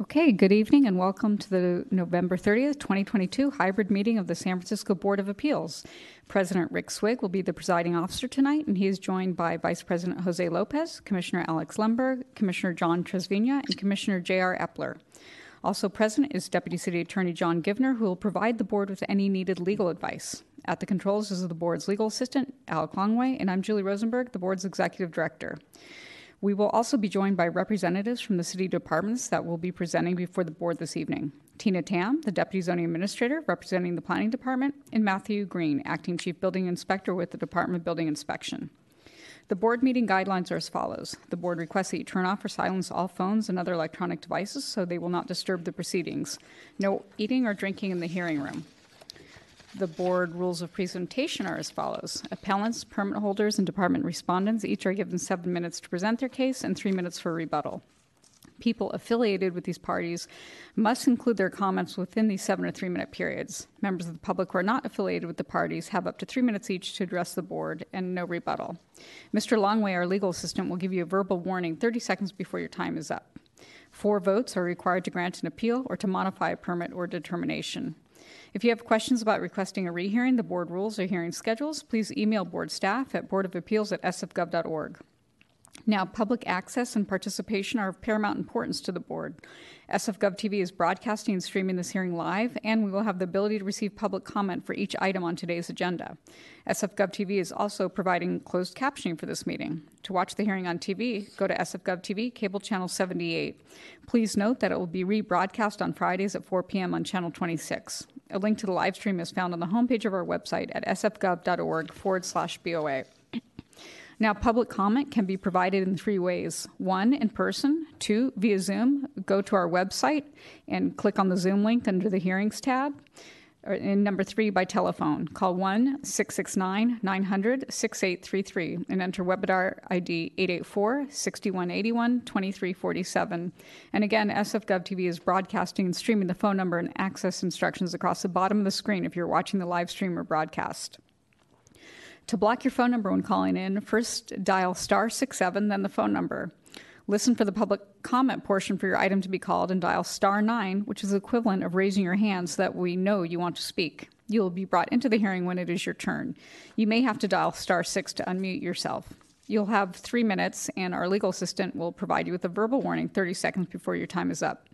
Okay, good evening and welcome to the November 30th, 2022 hybrid meeting of the San Francisco Board of Appeals. President Rick Swig will be the presiding officer tonight, and he is joined by Vice President Jose Lopez, Commissioner Alex Lemberg, Commissioner John Trasviña, and Commissioner J.R. Eppler. Also present is Deputy City Attorney John Givner, who will provide the board with any needed legal advice. At the controls is the board's legal assistant, Alec Longway, and I'm Julie Rosenberg, the board's executive director. We will also be joined by representatives from the city departments that will be presenting before the board this evening. Tina Tam, the Deputy Zoning Administrator representing the Planning Department, and Matthew Greene, Acting Chief Building Inspector with the Department of Building Inspection. The board meeting guidelines are as follows. The board requests that you turn off or silence all phones and other electronic devices so they will not disturb the proceedings. No eating or drinking in the hearing room. The board rules of presentation are as follows. Appellants, permit holders, and department respondents each are given seven minutes to present their case and three minutes for rebuttal. People affiliated with these parties must include their comments within these seven or three minute periods. Members of the public who are not affiliated with the parties have up to three minutes each to address the board and no rebuttal. Mr. Longway, our legal assistant, will give you a verbal warning 30 seconds before your time is up. Four votes are required to grant an appeal or to modify a permit or determination. If you have questions about requesting a rehearing, the board rules, or hearing schedules, please email board staff at boardofappeals at sfgov.org. Now, public access and participation are of paramount importance to the board. SFGov TV is broadcasting and streaming this hearing live, and we will have the ability to receive public comment for each item on today's agenda. SFGov TV is also providing closed captioning for this meeting. To watch the hearing on TV, go to SFGov TV, cable channel 78. Please note that it will be rebroadcast on Fridays at 4 p.m. on channel 26. A link to the live stream is found on the homepage of our website at sfgov.org forward slash BOA. Now, public comment can be provided in three ways one, in person, two, via Zoom. Go to our website and click on the Zoom link under the Hearings tab. And number three, by telephone. Call 1 669 900 6833 and enter webinar ID 884 6181 2347. And again, SFGov TV is broadcasting and streaming the phone number and access instructions across the bottom of the screen if you're watching the live stream or broadcast. To block your phone number when calling in, first dial star 67, then the phone number. Listen for the public comment portion for your item to be called and dial star 9, which is the equivalent of raising your hand so that we know you want to speak. You will be brought into the hearing when it is your turn. You may have to dial star 6 to unmute yourself. You'll have three minutes, and our legal assistant will provide you with a verbal warning 30 seconds before your time is up.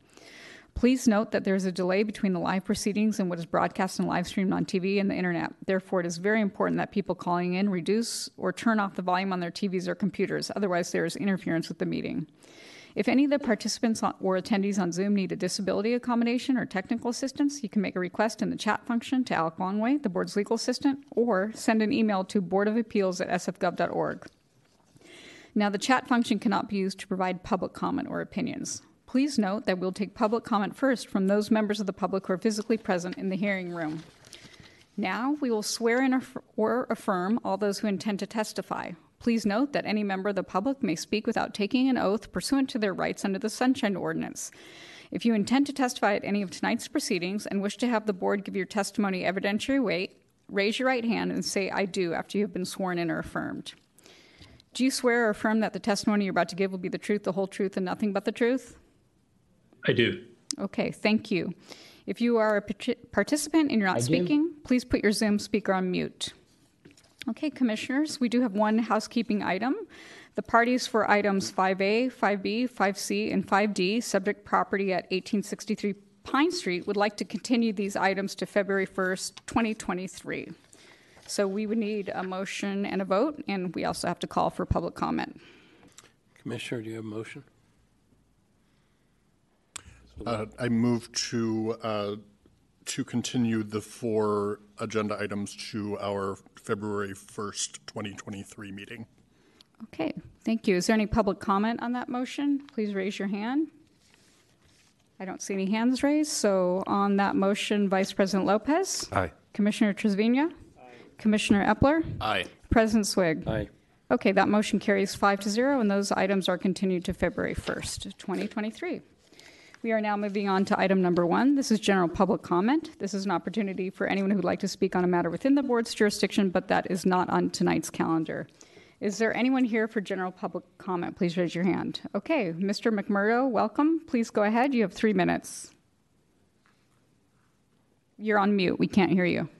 Please note that there is a delay between the live proceedings and what is broadcast and live streamed on TV and the internet. Therefore, it is very important that people calling in reduce or turn off the volume on their TVs or computers, otherwise, there is interference with the meeting. If any of the participants or attendees on Zoom need a disability accommodation or technical assistance, you can make a request in the chat function to Alec Longway, the board's legal assistant, or send an email to boardofappeals at sfgov.org. Now, the chat function cannot be used to provide public comment or opinions. Please note that we'll take public comment first from those members of the public who are physically present in the hearing room. Now we will swear in or affirm all those who intend to testify. Please note that any member of the public may speak without taking an oath pursuant to their rights under the Sunshine Ordinance. If you intend to testify at any of tonight's proceedings and wish to have the board give your testimony evidentiary weight, raise your right hand and say, I do, after you have been sworn in or affirmed. Do you swear or affirm that the testimony you're about to give will be the truth, the whole truth, and nothing but the truth? I do. Okay, thank you. If you are a participant and you're not I do. speaking, please put your Zoom speaker on mute. Okay, commissioners, we do have one housekeeping item. The parties for items 5A, 5B, 5C, and 5D, subject property at 1863 Pine Street, would like to continue these items to February 1st, 2023. So we would need a motion and a vote, and we also have to call for public comment. Commissioner, do you have a motion? Uh, I move to, uh, to continue the four agenda items to our February 1st, 2023 meeting. Okay, thank you. Is there any public comment on that motion? Please raise your hand. I don't see any hands raised, so on that motion, Vice President Lopez? Aye. Commissioner Trasviña? Commissioner Eppler? Aye. President Swig? Aye. Okay, that motion carries five to zero, and those items are continued to February 1st, 2023. We are now moving on to item number one. This is general public comment. This is an opportunity for anyone who'd like to speak on a matter within the board's jurisdiction, but that is not on tonight's calendar. Is there anyone here for general public comment? Please raise your hand. Okay, Mr. Macmurdo, welcome. Please go ahead. You have three minutes. You're on mute. We can't hear you.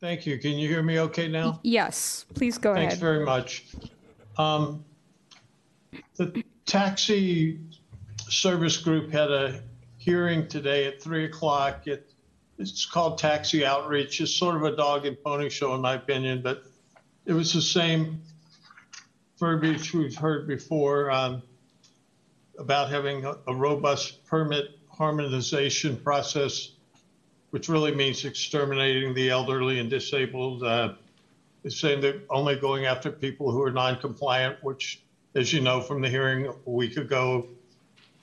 Thank you. Can you hear me okay now? Yes, please go Thanks ahead. Thanks very much. Um, The taxi service group had a hearing today at 3 o'clock. It- It's called Taxi Outreach. It's sort of a dog and pony show, in my opinion, but it was the same verbiage we've heard before um, about having a a robust permit harmonization process, which really means exterminating the elderly and disabled. uh, is saying they're only going after people who are non-compliant, which, as you know from the hearing a week ago,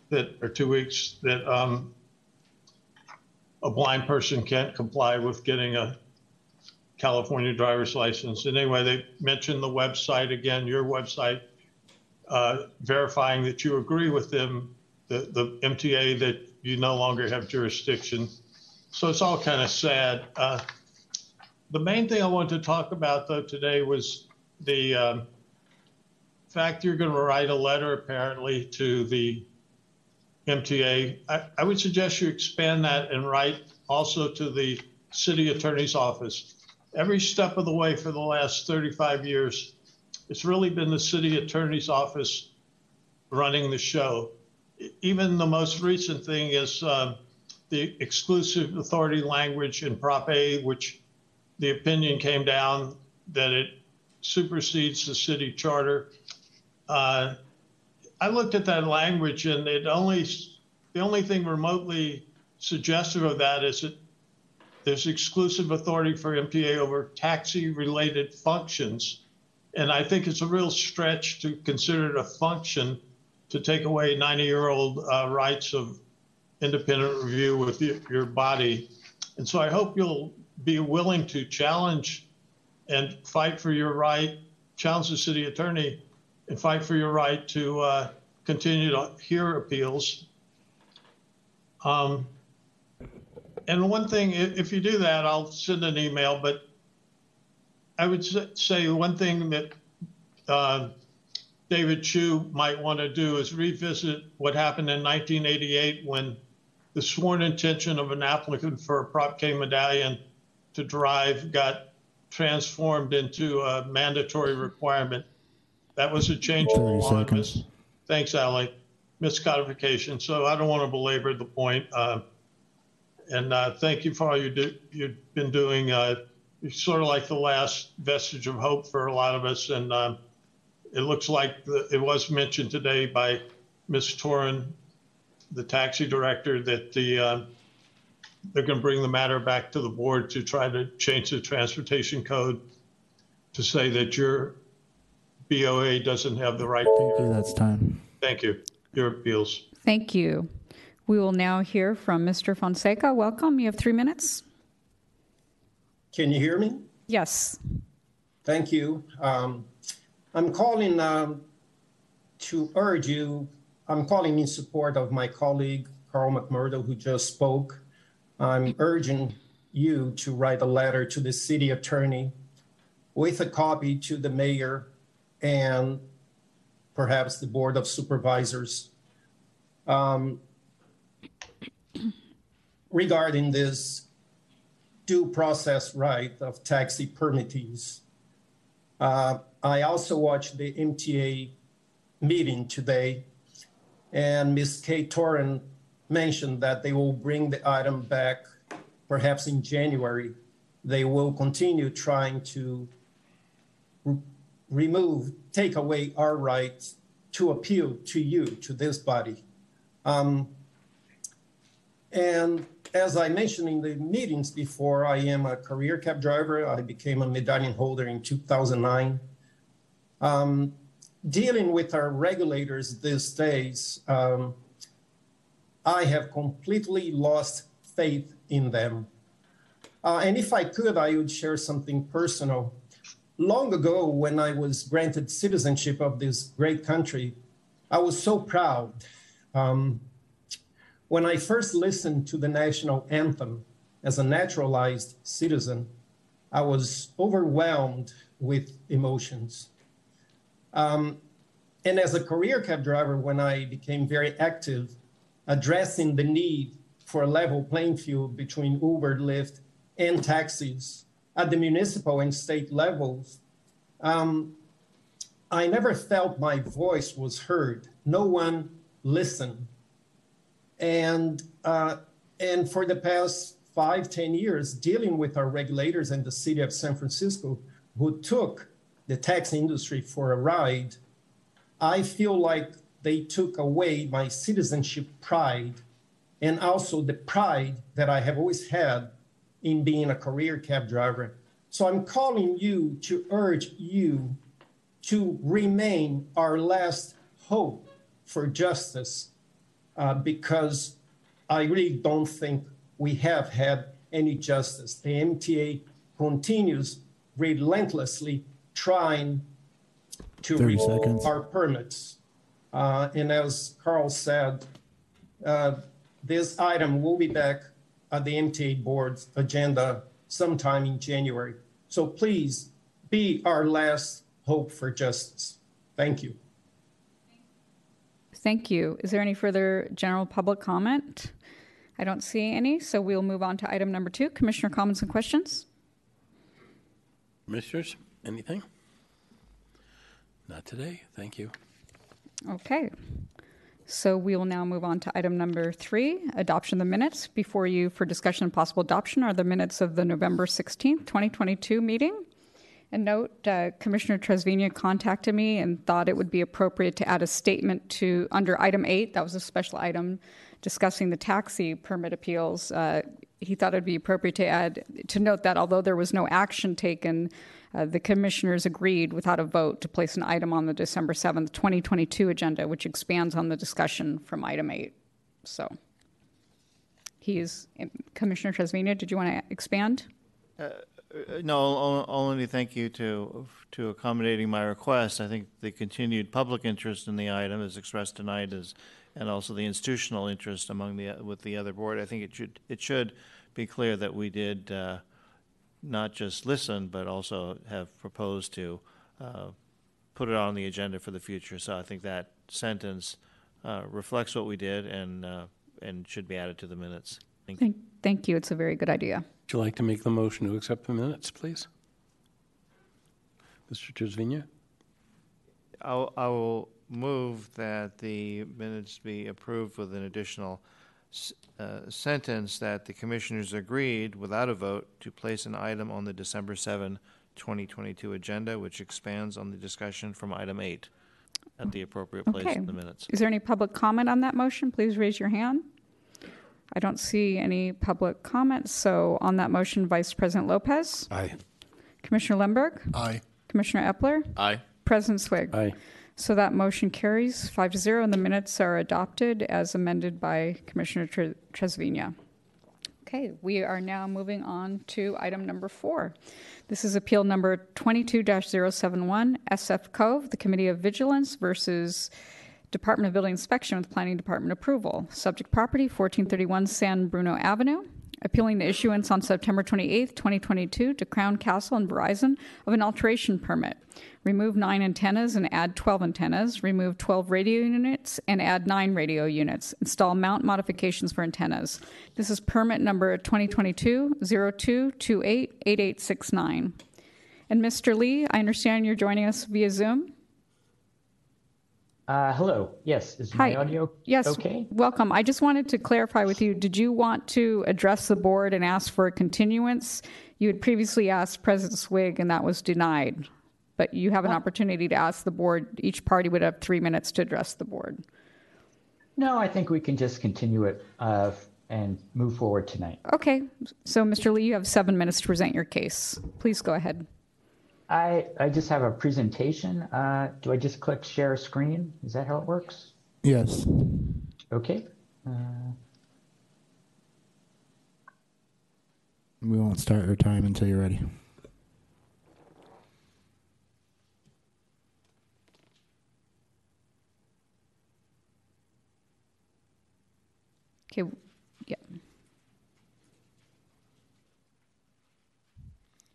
that, or two weeks, that um, a blind person can't comply with getting a California driver's license. And anyway, they mentioned the website again, your website, uh, verifying that you agree with them, the, the MTA, that you no longer have jurisdiction. So it's all kind of sad. Uh, the main thing I wanted to talk about, though, today was the um, fact you're going to write a letter, apparently, to the MTA. I, I would suggest you expand that and write also to the city attorney's office. Every step of the way for the last 35 years, it's really been the city attorney's office running the show. Even the most recent thing is um, the exclusive authority language in Prop A, which the opinion came down that it supersedes the city charter. Uh, I looked at that language and it only, the only thing remotely suggestive of that is that there's exclusive authority for MTA over taxi related functions. And I think it's a real stretch to consider it a function to take away 90 year old uh, rights of independent review with your, your body. And so I hope you'll be willing to challenge and fight for your right, challenge the city attorney, and fight for your right to uh, continue to hear appeals. Um, and one thing, if you do that, I'll send an email, but I would say one thing that uh, David Chiu might want to do is revisit what happened in 1988 when the sworn intention of an applicant for a Prop K medallion to drive got transformed into a mandatory requirement. That was a change in the 30 law. seconds. Miss- Thanks, Ally. Miscodification. So I don't want to belabor the point. Uh, and uh, thank you for all you do, you've been doing. Uh, you're sort of like the last vestige of hope for a lot of us. And um, it looks like the, it was mentioned today by Ms. Toran, the taxi director, that the um, they're going to bring the matter back to the board to try to change the transportation code to say that your BOA doesn't have the right. Thank you. That's time. Thank you. Your appeals. Thank you. We will now hear from Mr. Fonseca. Welcome. You have three minutes. Can you hear me? Yes. Thank you. Um, I'm calling um, to urge you, I'm calling in support of my colleague, Carl Macmurdo, who just spoke. I'm urging you to write a letter to the city attorney with a copy to the mayor and perhaps the board of supervisors um, regarding this due process right of taxi permittees. Uh, I also watched the MTA meeting today, and Ms. Kay Toran mentioned that they will bring the item back perhaps in January. They will continue trying to remove, take away our right to appeal to you, to this body. Um, and as I mentioned in the meetings before, I am a career cab driver. I became a medallion holder in 2009. Um, dealing with our regulators these days, um, I have completely lost faith in them. Uh, and if I could, I would share something personal. Long ago, when I was granted citizenship of this great country, I was so proud. Um, when I first listened to the national anthem as a naturalized citizen, I was overwhelmed with emotions. Um, and as a career cab driver, when I became very active, addressing the need for a level playing field between Uber, Lyft, and taxis at the municipal and state levels, um, I never felt my voice was heard. No one listened. And, uh, and for the past five, ten years, dealing with our regulators in the city of San Francisco who took the taxi industry for a ride, I feel like they took away my citizenship pride and also the pride that I have always had in being a career cab driver. So I'm calling you to urge you to remain our last hope for justice uh, because I really don't think we have had any justice. The MTA continues relentlessly trying to 30 revoke our permits. Uh, and as Carl said, uh, this item will be back at the MTA board's agenda sometime in January. So please be our last hope for justice. Thank you. Thank you. Is there any further general public comment? I don't see any, so we'll move on to item number two, Commissioner comments and questions. Commissioners, anything? Not today. Thank you. Okay. So we will now move on to item number three, adoption of the minutes. Before you for discussion and possible adoption are the minutes of the November 16th, 2022 meeting. And note, uh, Commissioner Trasviña contacted me and thought it would be appropriate to add a statement to, under item eight, that was a special item discussing the taxi permit appeals. Uh, he thought it'd be appropriate to add, to note that although there was no action taken, uh, the commissioners agreed without a vote to place an item on the December 7th, 2022 agenda, which expands on the discussion from item eight. So he is, Commissioner Trasviña, did you want to expand? Uh, No, only thank you to, to accommodating my request. I think the continued public interest in the item is expressed tonight as, and also the institutional interest among the, with the other board. I think it should, it should be clear that we did uh, not just listen, but also have proposed to uh, put it on the agenda for the future. So I think that sentence uh, reflects what we did and, uh, and should be added to the minutes. Thank you. Thank, thank you. It's a very good idea. Would you like to make the motion to accept the minutes, please? Mr. Trasviña? I'll, I will move that the minutes be approved with an additional s- uh, sentence that the commissioners agreed without a vote to place an item on the December 7, 2022 agenda, which expands on the discussion from item 8 at the appropriate place Okay. in the minutes. Is there any public comment on that motion? Please raise your hand. I don't see any public comments. So on that motion, Vice President Lopez, Aye. Commissioner Lemberg, Aye. Commissioner Eppler, Aye. President Swig. Aye. So that motion carries five to zero, and the minutes are adopted as amended by Commissioner Tre- Trasviña. Okay, we are now moving on to item number four. This is appeal number 22-071, SF Cove, the Committee of Vigilance versus Department of Building Inspection with Planning Department approval. Subject property, 1431 San Bruno Avenue. Appealing the issuance on September 28, 2022 to Crown Castle and Verizon of an alteration permit. Remove nine antennas and add 12 antennas. Remove 12 radio units and add nine radio units. Install mount modifications for antennas. This is permit number 2022 0228 8869. And Mr. Lee, I understand you're joining us via Zoom. Uh, hello. Yes. Is Hi. my audio Yes. okay? Welcome. I just wanted to clarify with you. Did you want to address the board and ask for a continuance? You had previously asked President Swig, and that was denied. But you have an opportunity to ask the board. Each party would have three minutes to address the board. No, I think we can just continue it uh, and move forward tonight. Okay. So, Mr. Lee, you have seven minutes to present your case. Please go ahead. I, I just have a presentation. Uh, do I just click share screen? Is that how it works? Yes. Okay. Uh, We won't start your time until you're ready. Okay.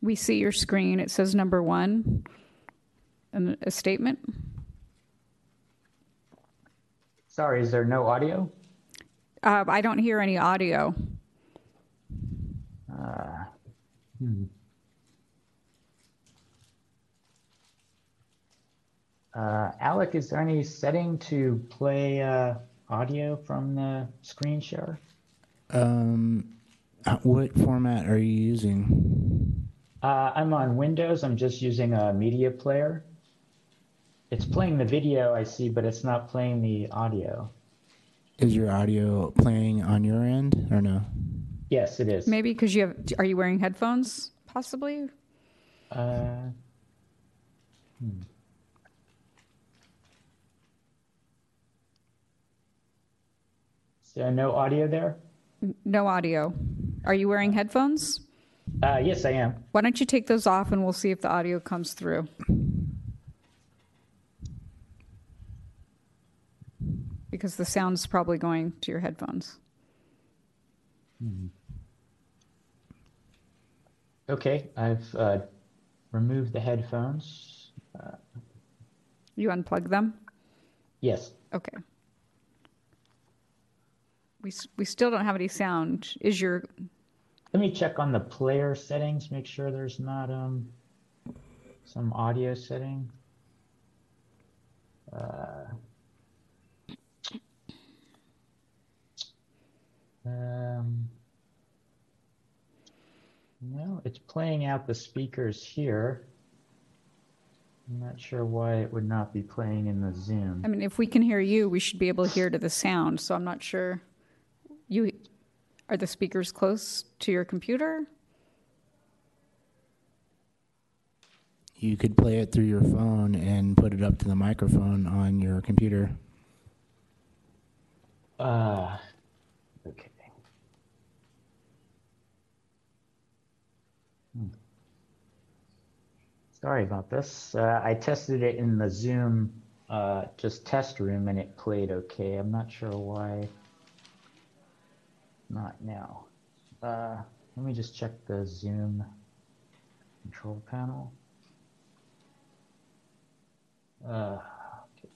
We see your screen. It says number one, and a statement. Sorry, is there no audio? Uh, I don't hear any audio. Uh, hmm. Uh, Alec, is there any setting to play uh, audio from the screen share? Um, uh, what format are you using? Uh, I'm on Windows. I'm just using a media player. It's playing the video I see, but it's not playing the audio. Is your audio playing on your end or no? Yes, it is. Maybe because you have. Are you wearing headphones? Possibly. Uh, hmm. Is there no audio there? No audio. Are you wearing headphones? Uh, yes, I am. Why don't you take those off and we'll see if the audio comes through. Because the sound's probably going to your headphones. Okay, I've uh, removed the headphones. You unplug them? Yes. Okay. We, we still don't have any sound. Is your, Let me check on the player settings, make sure there's not um some audio setting. Uh, um, no, it's playing out the speakers here. I'm not sure why it would not be playing in the Zoom. I mean, if we can hear you, we should be able to hear to the sound. So I'm not sure. You, are the speakers close to your computer? You could play it through your phone and put it up to the microphone on your computer. Uh, okay. Hmm. Sorry about this. Uh, I tested it in the Zoom uh, just test room and it played okay. I'm not sure why. Not now. Uh, let me just check the Zoom control panel. Uh, okay.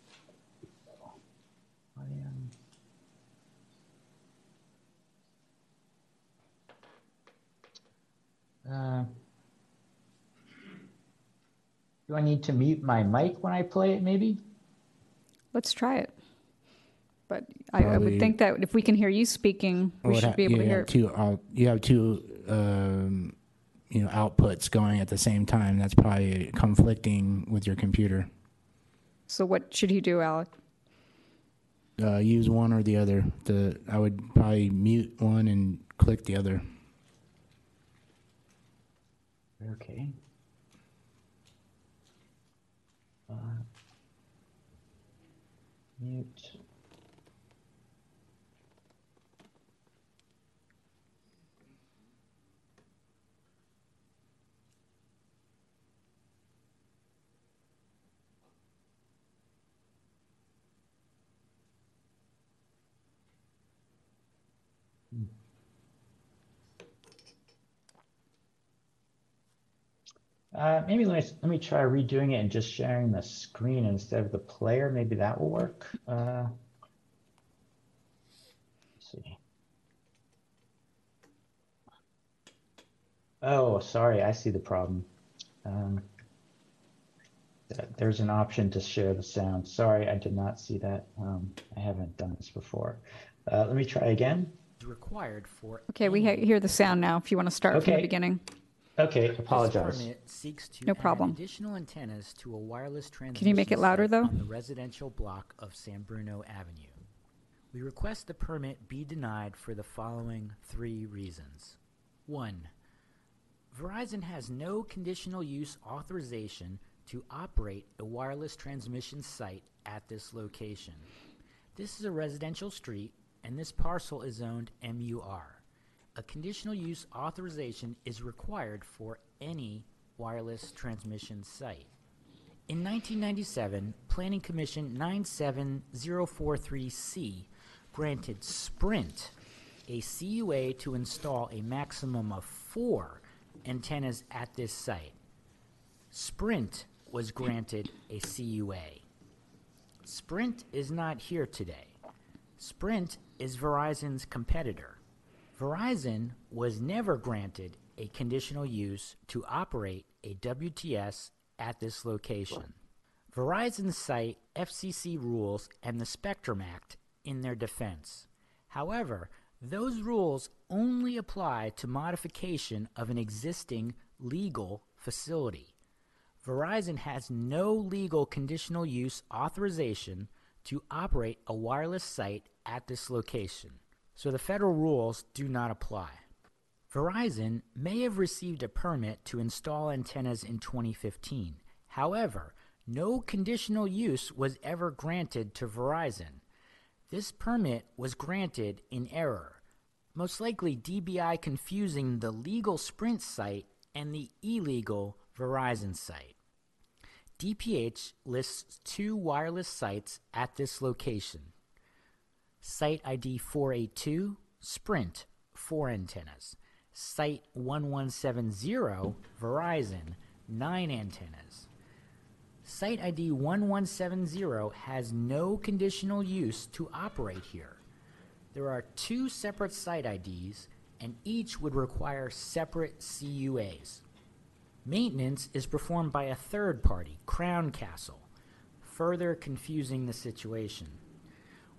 Uh, do I need to mute my mic when I play it, maybe? Let's try it. But I, I would Probably- think that if we can hear you speaking, we Well, it should ha- be able you to hear. have two, out- you have two, um, you know, outputs going at the same time. That's probably conflicting with your computer. So what should he do, Alec? Uh, use one or the other. The I would probably mute one and click the other. Okay. Uh, mute. Uh, maybe let me, let me try redoing it and just sharing the screen instead of the player. Maybe that will work. Uh, let's see. Oh, sorry. I see the problem. Um, th- there's an option to share the sound. Sorry, I did not see that. Um, I haven't done this before. Uh, let me try again. required for. Okay, we ha- hear the sound now. If you want to start from the Okay. beginning. Okay, apologize. seeks to No problem. additional antennas to a wireless transmission. Can you make it louder, though? On the residential block of San Bruno Avenue. We request the permit be denied for the following three reasons. One, Verizon has no conditional use authorization to operate a wireless transmission site at this location. This is a residential street, and this parcel is zoned MUR. A conditional use authorization is required for any wireless transmission site. In 1997, Planning Commission 97043C granted Sprint a CUA to install a maximum of four antennas at this site. Sprint was granted a CUA. Sprint is not here today. Sprint is Verizon's competitor. Verizon was never granted a conditional use to operate a WTS at this location. Verizon cite FCC rules and the Spectrum Act in their defense. However, those rules only apply to modification of an existing legal facility. Verizon has no legal conditional use authorization to operate a wireless site at this location, so the federal rules do not apply. Verizon may have received a permit to install antennas in 2015. However, no conditional use was ever granted to Verizon. This permit was granted in error, most likely DBI confusing the legal Sprint site and the illegal Verizon site. DPH lists two wireless sites at this location. Site ID 482, Sprint, 4 antennas. Site 1170, Verizon, 9 antennas. Site ID 1170 has no conditional use to operate here. There are two separate site IDs, and each would require separate CUAs. Maintenance is performed by a third party, Crown Castle, further confusing the situation.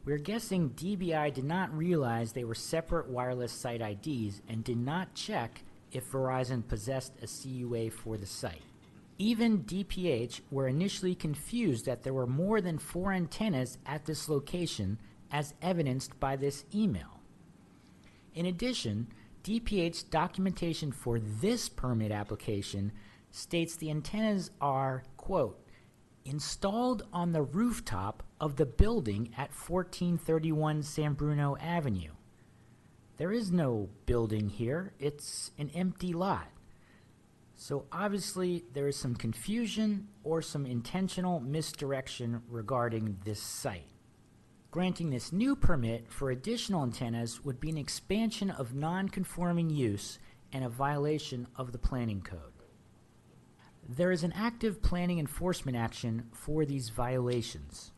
We're guessing DBI did not realize they were separate wireless site IDs and did not check if Verizon possessed a CUA for the site. Even DPH were initially confused that there were more than four antennas at this location, as evidenced by this email. In addition, DPH documentation for this permit application states the antennas are, quote, installed on the rooftop of the building at 1431 San Bruno Avenue. There is no building here, it's an empty lot. So obviously, there is some confusion or some intentional misdirection regarding this site. Granting this new permit for additional antennas would be an expansion of non conforming use and a violation of the planning code. There is an active planning enforcement action for these violations.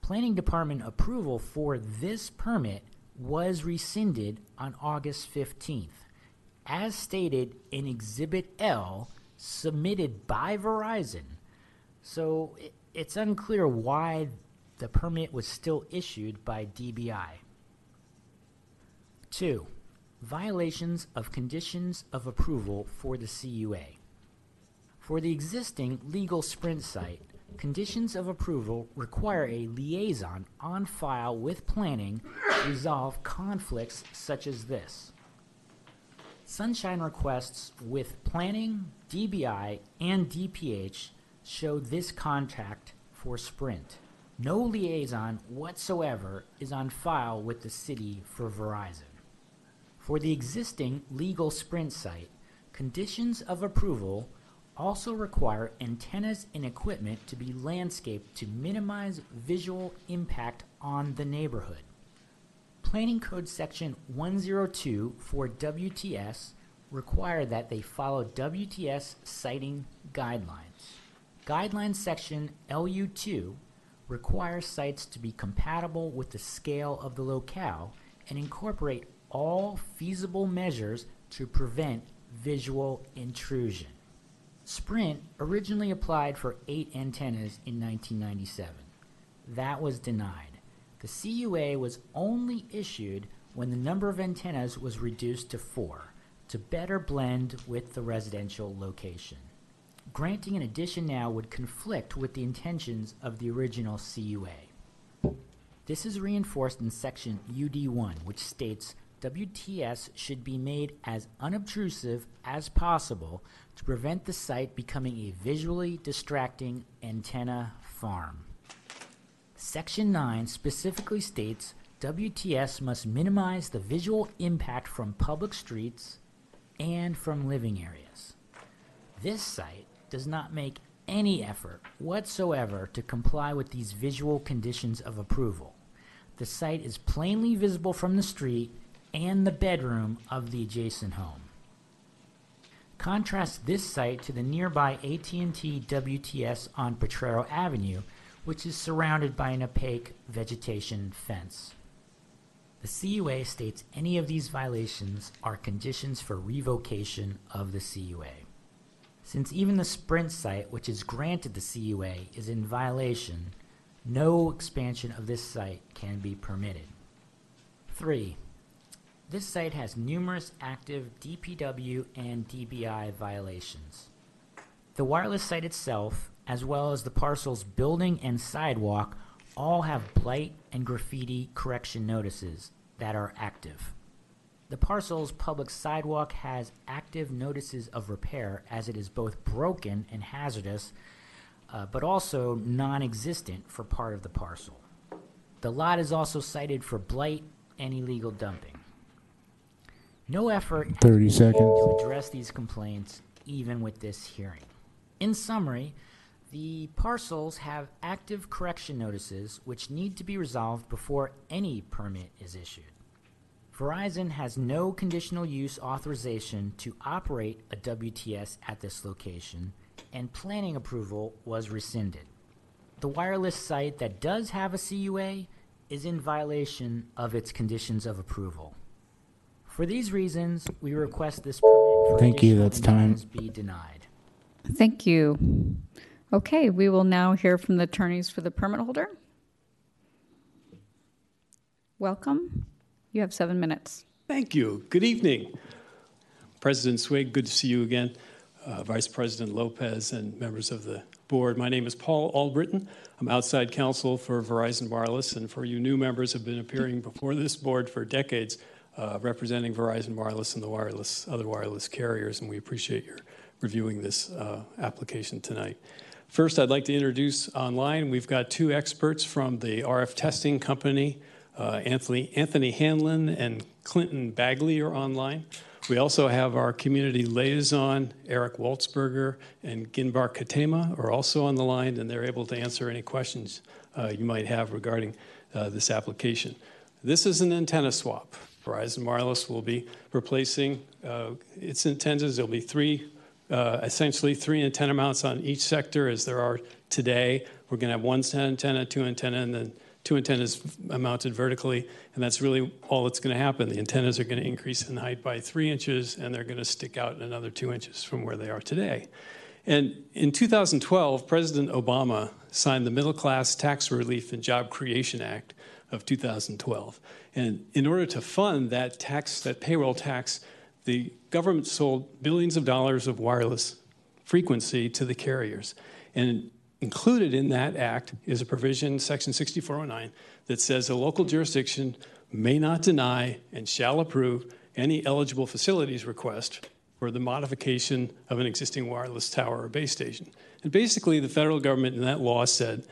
Planning Department approval for this permit was rescinded on August 15th, as stated in Exhibit L submitted by Verizon. So i- it's unclear why the permit was still issued by DBI. 2. Violations of conditions of approval for the CUA. For the existing legal Sprint site, conditions of approval require a liaison on file with planning to resolve conflicts such as this. Sunshine requests with planning, DBI, and DPH show this contact for Sprint. No liaison whatsoever is on file with the city for Verizon. For the existing legal Sprint site, conditions of approval also require antennas and equipment to be landscaped to minimize visual impact on the neighborhood. Planning Code Section 102 for WTS require that they follow WTS siting guidelines. Guidelines Section LU2 requires sites to be compatible with the scale of the locale and incorporate all feasible measures to prevent visual intrusion. Sprint originally applied for eight antennas in 1997. That was denied. The CUA was only issued when the number of antennas was reduced to four to better blend with the residential location. Granting an addition now would conflict with the intentions of the original CUA. This is reinforced in section UD1, which states WTS should be made as unobtrusive as possible to prevent the site becoming a visually distracting antenna farm. Section 9 specifically states WTS must minimize the visual impact from public streets and from living areas. This site does not make any effort whatsoever to comply with these visual conditions of approval. The site is plainly visible from the street and the bedroom of the adjacent home. Contrast this site to the nearby AT&T WTS on Potrero Avenue, which is surrounded by an opaque vegetation fence. The CUA states any of these violations are conditions for revocation of the CUA. Since even the Sprint site, which is granted the CUA, is in violation, no expansion of this site can be permitted. 3. This site has numerous active DPW and DBI violations. The wireless site itself, as well as the parcel's building and sidewalk, all have blight and graffiti correction notices that are active. The parcel's public sidewalk has active notices of repair as it is both broken and hazardous, uh, but also non existent for part of the parcel. The lot is also cited for blight and illegal dumping. No effort 30 seconds. to address these complaints, even with this hearing. In summary, the parcels have active correction notices which need to be resolved before any permit is issued. Verizon has no conditional use authorization to operate a WTS at this location, and planning approval was rescinded. The wireless site that does have a CUA is in violation of its conditions of approval. For these reasons, we request this permit for Thank you, additional that's time. amendments be denied. Thank you. Okay, we will now hear from the attorneys for the permit holder. Welcome. You have seven minutes. Thank you. Good evening. President Swig, good to see you again. Uh, Vice President Lopez and members of the board. My name is Paul Albritton. I'm outside counsel for Verizon Wireless, and for you new members, have been appearing before this board for decades, uh, representing Verizon Wireless and the wireless other wireless carriers. And we appreciate your reviewing this uh, application tonight. First, I'd like to introduce online. We've got two experts from the RF testing company. Uh, Anthony, Anthony Hanlon and Clinton Bagley are online. We also have our community liaison, Eric Waltzberger and Ginbar Katema, are also on the line, and they're able to answer any questions uh, you might have regarding uh, this application. This is an antenna swap. Verizon Wireless will be replacing uh, its antennas. There'll be three, uh, essentially three antenna mounts on each sector as there are today. We're going to have one antenna, two antenna, and then two antennas mounted vertically, and that's really all that's going to happen. The antennas are going to increase in height by three inches, and they're going to stick out another two inches from where they are today. And in 2012, President Obama signed the Middle Class Tax Relief and Job Creation Act of 2012. And in order to fund that tax, that payroll tax, the government sold billions of dollars of wireless frequency to the carriers. And included in that act is a provision, Section 6409, that says a local jurisdiction may not deny and shall approve any eligible facilities request for the modification of an existing wireless tower or base station. And basically, the federal government in that law said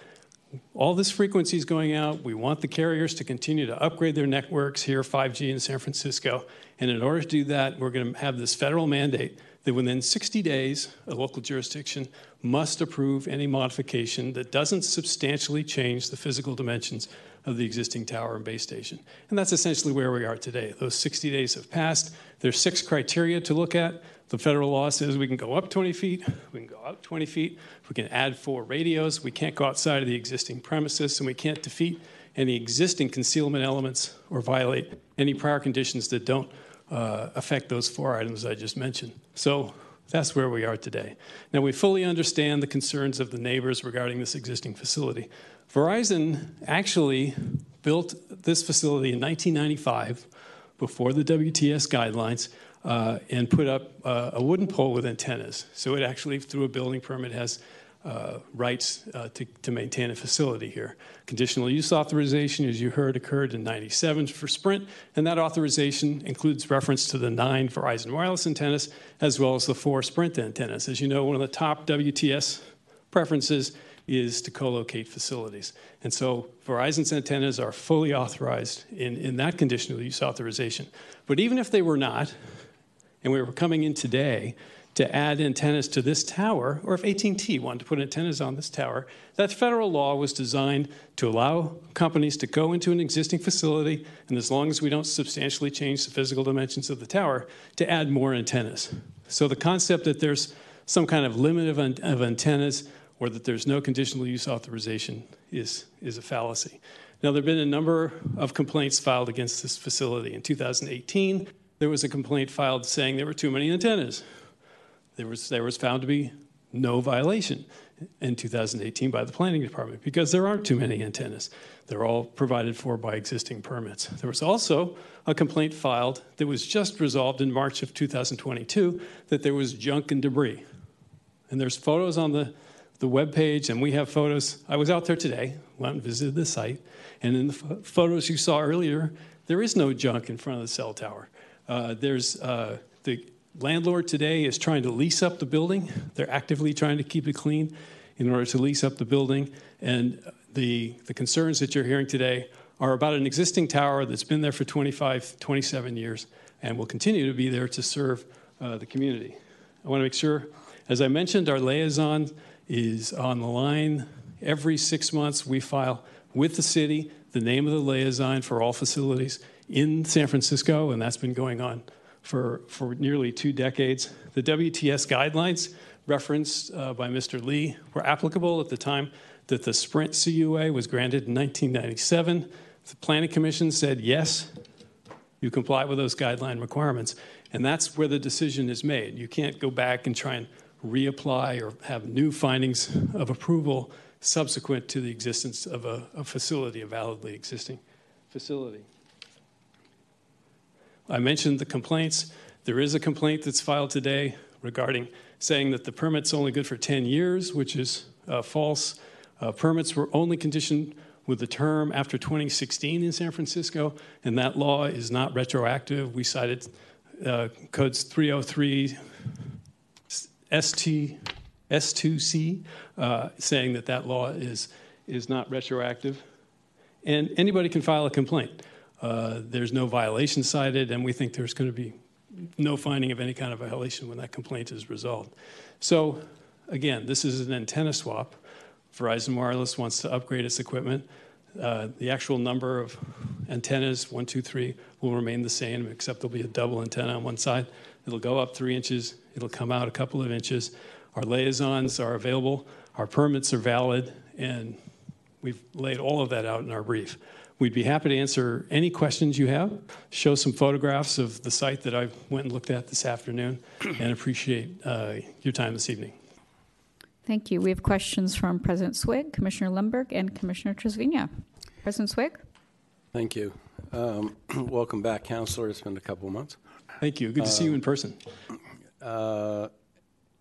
all this frequency is going out. We want the carriers to continue to upgrade their networks here, 5G in San Francisco. And in order to do that, we're going to have this federal mandate that within 60 days, a local jurisdiction must approve any modification that doesn't substantially change the physical dimensions of the existing tower and base station. And that's essentially where we are today. Those 60 days have passed. There's six criteria to look at. The federal law says we can go up 20 feet, we can go out 20 feet, we can add four radios, we can't go outside of the existing premises, and we can't defeat any existing concealment elements or violate any prior conditions that don't uh, affect those four items I just mentioned. So that's where we are today. Now, we fully understand the concerns of the neighbors regarding this existing facility. Verizon actually built this facility in 1995 before the WTS guidelines uh, and put up uh, a wooden pole with antennas. So it actually, through a building permit, has uh, rights uh, to, to maintain a facility here. Conditional use authorization, as you heard, occurred in 97 for Sprint, and that authorization includes reference to the nine Verizon wireless antennas as well as the four Sprint antennas. As you know, one of the top WTS preferences is to co-locate facilities. And so Verizon's antennas are fully authorized in, in that conditional use authorization. But even if they were not, and we were coming in today to add antennas to this tower, or if AT&T wanted to put antennas on this tower, that federal law was designed to allow companies to go into an existing facility, and as long as we don't substantially change the physical dimensions of the tower, to add more antennas. So the concept that there's some kind of limit of, an- of antennas or that there's no conditional use authorization is, is a fallacy. Now, there have been a number of complaints filed against this facility. In 2018, there was a complaint filed saying there were too many antennas. There was, there was found to be no violation in 2018 by the planning department because there aren't too many antennas. They're all provided for by existing permits. There was also a complaint filed that was just resolved in March of 2022 that there was junk and debris. And there's photos on the, the webpage, and we have photos. I was out there today, went and visited the site, and in the ph- photos you saw earlier, there is no junk in front of the cell tower. Uh, there's uh, the landlord today is trying to lease up the building. They're actively trying to keep it clean in order to lease up the building. And the, the concerns that you're hearing today are about an existing tower that's been there for 25, 27 years and will continue to be there to serve uh, the community. I want to make sure, as I mentioned, our liaison is on the line. Every six months, we file with the city the name of the liaison for all facilities in San Francisco, and that's been going on for, for nearly two decades. The WTS guidelines referenced uh, by Mr. Lee were applicable at the time that the Sprint CUA was granted in 1997. The Planning Commission said, yes, you comply with those guideline requirements. And that's where the decision is made. You can't go back and try and reapply or have new findings of approval subsequent to the existence of a, a facility, a validly existing facility. I mentioned the complaints. There is a complaint that's filed today regarding saying that the permit's only good for 10 years, which is uh, false. Uh, permits were only conditioned with the term after 2016 in San Francisco, and that law is not retroactive. We cited uh, codes 303 ST, S2C, uh, saying that that law is, is not retroactive. And anybody can file a complaint. Uh, there's no violation cited, and we think there's going to be no finding of any kind of violation when that complaint is resolved. So, again, this is an antenna swap. Verizon Wireless wants to upgrade its equipment. Uh, the actual number of antennas, one, two, three, will remain the same, except there'll be a double antenna on one side. It'll go up three inches, it'll come out a couple of inches. Our liaisons are available, our permits are valid, and we've laid all of that out in our brief. We'd be happy to answer any questions you have, show some photographs of the site that I went and looked at this afternoon, and appreciate uh, your time this evening. Thank you. We have questions from President Swig, Commissioner Lundberg, and Commissioner Trasviña. President Swig? Thank you. Um, welcome back, Counselor. It's been a couple of months. Thank you. Good to see you in person. Uh,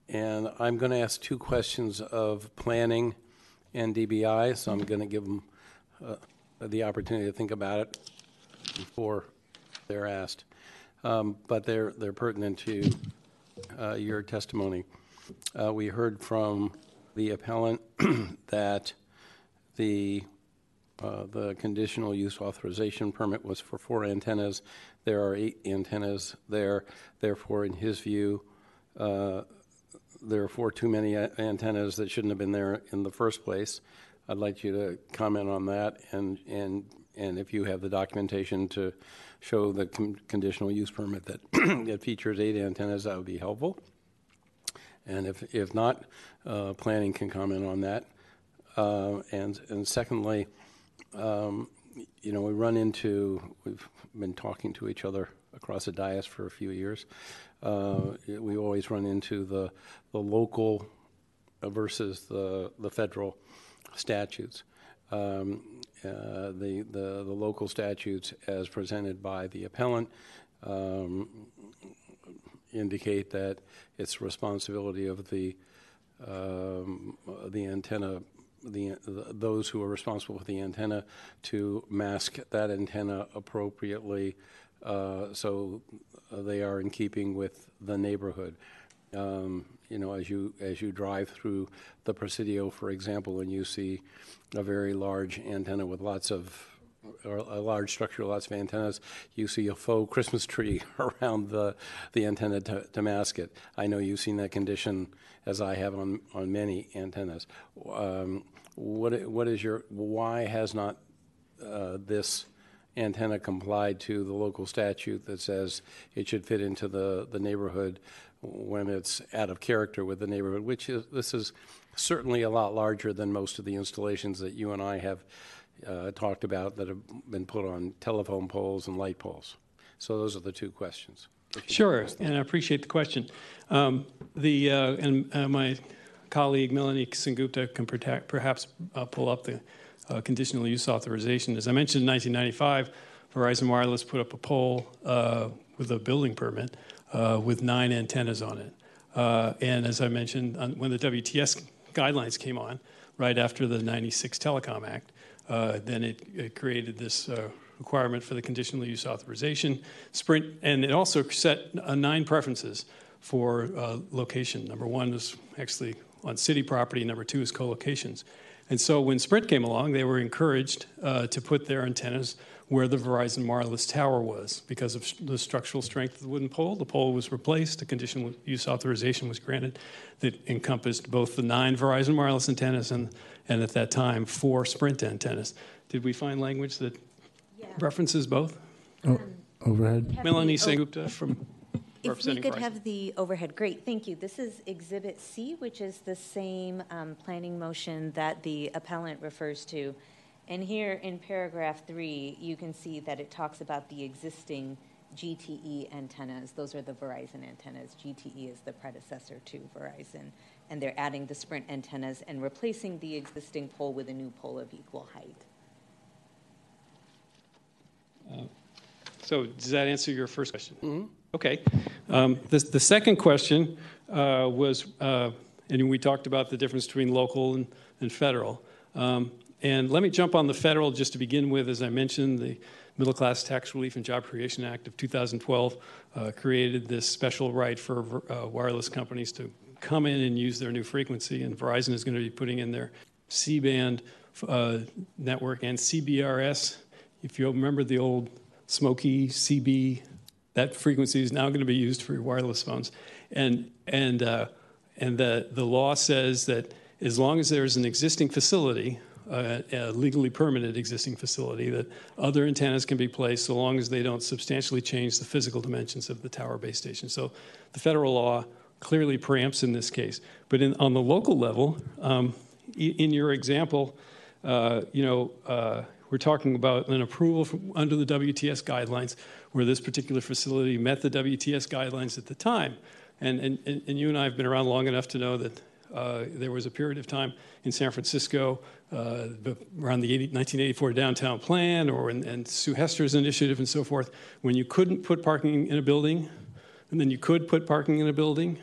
and I'm going to ask two questions of planning and DBI, so I'm going to give them uh, the opportunity to think about it before they're asked. Um, but they're, they're pertinent to uh, your testimony. Uh, we heard from the appellant that the uh, the conditional use authorization permit was for four antennas. There are eight antennas there. Therefore, in his view, uh, there are four too many antennas that shouldn't have been there in the first place. I'd like you to comment on that, and and and if you have the documentation to show the con- conditional use permit that that features eight antennas, that would be helpful. And if, if not, uh, planning can comment on that. Uh, and, and secondly, um, you know, we run into, we've been talking to each other across the dais for a few years. Uh, we always run into the, the local versus the, the federal statutes. Um, uh, the, the, the local statutes, as presented by the appellant, um, indicate that it's responsibility of the um, the antenna, the, those who are responsible for the antenna to mask that antenna appropriately uh, so they are in keeping with the neighborhood. Um, you know, as you as you drive through the Presidio, for example, and you see a very large antenna with lots of or a large structure, with lots of antennas, you see a faux Christmas tree around the, the antenna to, to mask it. I know you've seen that condition, as I have on, on many antennas. Um, what, what is your, why has not uh, this antenna complied to the local statute that says it should fit into the, the neighborhood when it's out of character with the neighborhood, which is, this is certainly a lot larger than most of the installations that you and I have uh, talked about that have been put on telephone poles and light poles. So those are the two questions. Sure, and I appreciate the question. Um, the uh, and uh, my colleague Melanie Sengupta can protect, perhaps uh, pull up the uh, conditional use authorization. As I mentioned, in 1995, Verizon Wireless put up a pole uh, with a building permit uh, with nine antennas on it. and as I mentioned, on, when the WTS guidelines came on, right after the 96 Telecom Act, then it, it, created this requirement for the conditional use authorization. Sprint, and it also set uh, nine preferences for uh, location. Number one is actually on city property. Number two is co-locations. And so when Sprint came along, they were encouraged uh, to put their antennas where the Verizon wireless tower was because of the structural strength of the wooden pole. The pole was replaced. A conditional use authorization was granted that encompassed both the nine Verizon wireless antennas and, and at that time, four Sprint antennas. Did we find language that references both? Oh, overhead. Melanie Sengupta from If we could Verizon. have the overhead, great, thank you. This is Exhibit C, which is the same um, planning motion that the appellant refers to. And here in paragraph three, you can see that it talks about the existing GTE antennas. Those are the Verizon antennas. GTE is the predecessor to Verizon. And they're adding the Sprint antennas and replacing the existing pole with a new pole of equal height. So does that answer your first question? Okay. Um, the, the second question uh, was, uh, and we talked about the difference between local and, and federal. Um, and let me jump on the federal just to begin with. As I mentioned, the Middle Class Tax Relief and Job Creation Act of 2012 uh, created this special right for uh, wireless companies to come in and use their new frequency. And Verizon is going to be putting in their C band uh, network and CBRS. If you remember the old Smoky CB, that frequency is now going to be used for your wireless phones. And, and, uh, and the, the law says that as long as there's an existing facility, uh, a legally permitted existing facility, that other antennas can be placed so long as they don't substantially change the physical dimensions of the tower base station. So the federal law clearly preempts in this case. But in, on the local level, um, in your example, uh, you know, uh, we're talking about an approval from, under the WTS guidelines where this particular facility met the WTS guidelines at the time. And, and, and you and I have been around long enough to know that uh, there was a period of time in San Francisco uh, around the 80, 1984 downtown plan or in, and Sue Hester's initiative and so forth when you couldn't put parking in a building and then you could put parking in a building.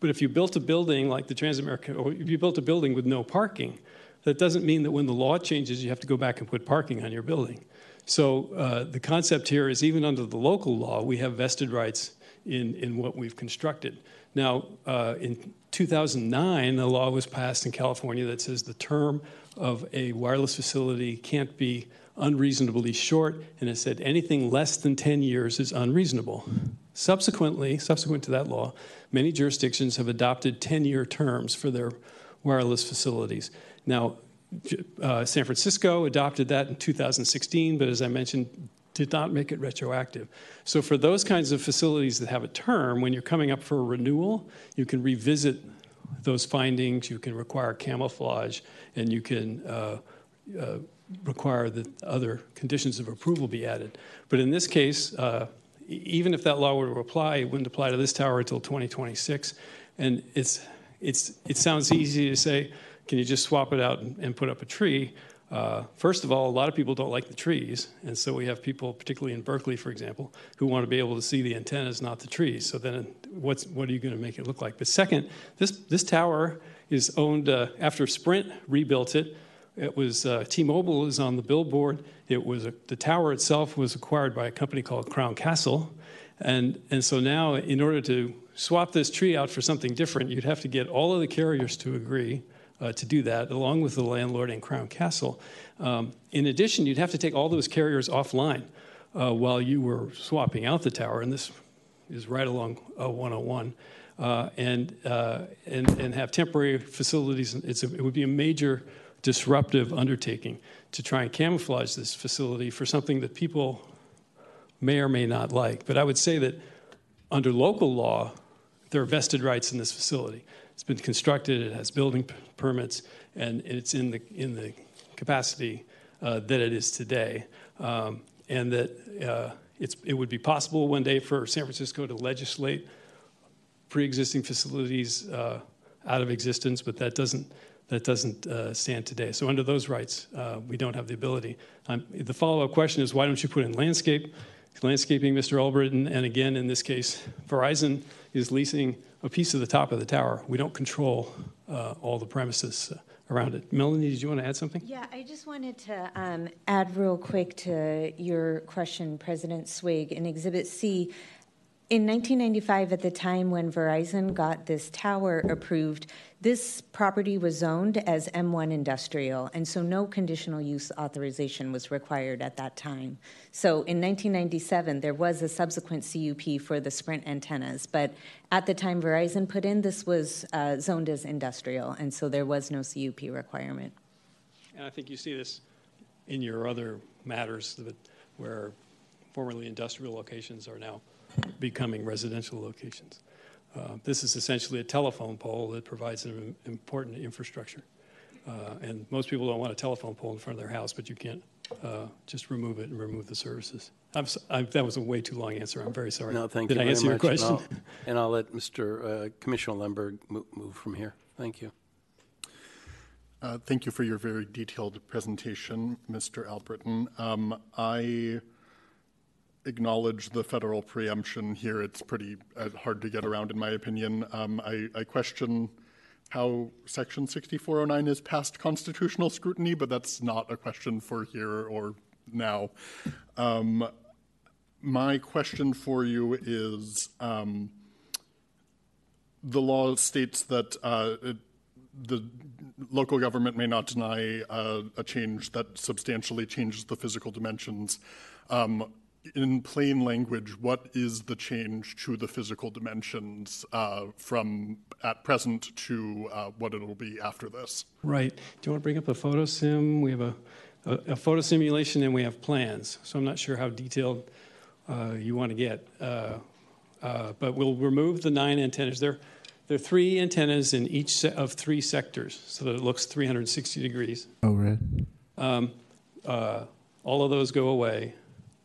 But if you built a building like the Transamerica, or if you built a building with no parking, that doesn't mean that when the law changes, you have to go back and put parking on your building. So uh, the concept here is even under the local law, we have vested rights in, in what we've constructed. Now, uh, in 2009, a law was passed in California that says the term of a wireless facility can't be unreasonably short, and it said anything less than 10 years is unreasonable. Subsequently, subsequent to that law, many jurisdictions have adopted 10 year terms for their wireless facilities. Now, uh, San Francisco adopted that in 2016, but as I mentioned, did not make it retroactive. So, for those kinds of facilities that have a term, when you're coming up for a renewal, you can revisit those findings, you can require camouflage, and you can uh, uh, require that other conditions of approval be added. But in this case, uh, even if that law were to apply, it wouldn't apply to this tower until 2026. And it's, it's, it sounds easy to say, can you just swap it out and, and put up a tree? Uh, first of all, a lot of people don't like the trees, and so we have people, particularly in Berkeley, for example, who want to be able to see the antennas, not the trees. So then, what's what are you going to make it look like? But second, this this tower is owned uh, after Sprint rebuilt it. It was uh, T-Mobile is on the billboard. It was a, the tower itself was acquired by a company called Crown Castle, and and so now, in order to swap this tree out for something different, you'd have to get all of the carriers to agree uh, to do that, along with the landlord and Crown Castle. Um, in addition, you'd have to take all those carriers offline uh, while you were swapping out the tower, and this is right along uh, 101, uh, and, uh, and, and have temporary facilities. It's a, it would be a major disruptive undertaking to try and camouflage this facility for something that people may or may not like. But I would say that under local law, there are vested rights in this facility. It's been constructed, it has building permits, and it's in the, in the capacity uh, that it is today. Um, and that uh, it would be possible one day for San Francisco to legislate pre-existing facilities uh, out of existence, but that doesn't that doesn't uh, stand today. So under those rights, uh, we don't have the ability. Um, the follow-up question is why don't you put in landscape, landscaping, Mr. Albritton, and again in this case, Verizon is leasing a piece of the top of the tower. We don't control uh, all the premises around it. Melanie, did you want to add something? Yeah, I just wanted to um, add real quick to your question, President Swig. In Exhibit C, in 1995, at the time when Verizon got this tower approved, this property was zoned as M1 industrial, and so no conditional use authorization was required at that time. So in 1997, there was a subsequent CUP for the Sprint antennas, but at the time Verizon put in, this was uh, zoned as industrial, and so there was no CUP requirement. And I think you see this in your other matters where formerly industrial locations are now becoming residential locations. Uh, this is essentially a telephone pole that provides an important infrastructure. Uh, and most people don't want a telephone pole in front of their house, but you can't uh, just remove it and remove the services. I'm, so- I, that was a way too long answer. I'm very sorry. No, thank Did you I very answer your much, and question? I'll- And I'll let Mr. uh, Commissioner Lundberg mo- move from here. Thank you. Uh, Thank you for your very detailed presentation, Mr. Albritton. Um, I acknowledge the federal preemption here. It's pretty uh, hard to get around, in my opinion. Um, I I question how Section 6409 is past constitutional scrutiny, but that's not a question for here or now. Um, My question for you is, um, the law states that uh, it- the local government may not deny uh, a change that substantially changes the physical dimensions. Um, In plain language, what is the change to the physical dimensions uh, from at present to uh, what it'll be after this? Right. Do you want to bring up a photo sim? We have a, a, a photo simulation and we have plans. So I'm not sure how detailed uh, you want to get. Uh, uh, but we'll remove the nine antennas. There, there are three antennas in each se- of three sectors so that it looks 360 degrees. Overhead. Um, uh, all of those go away.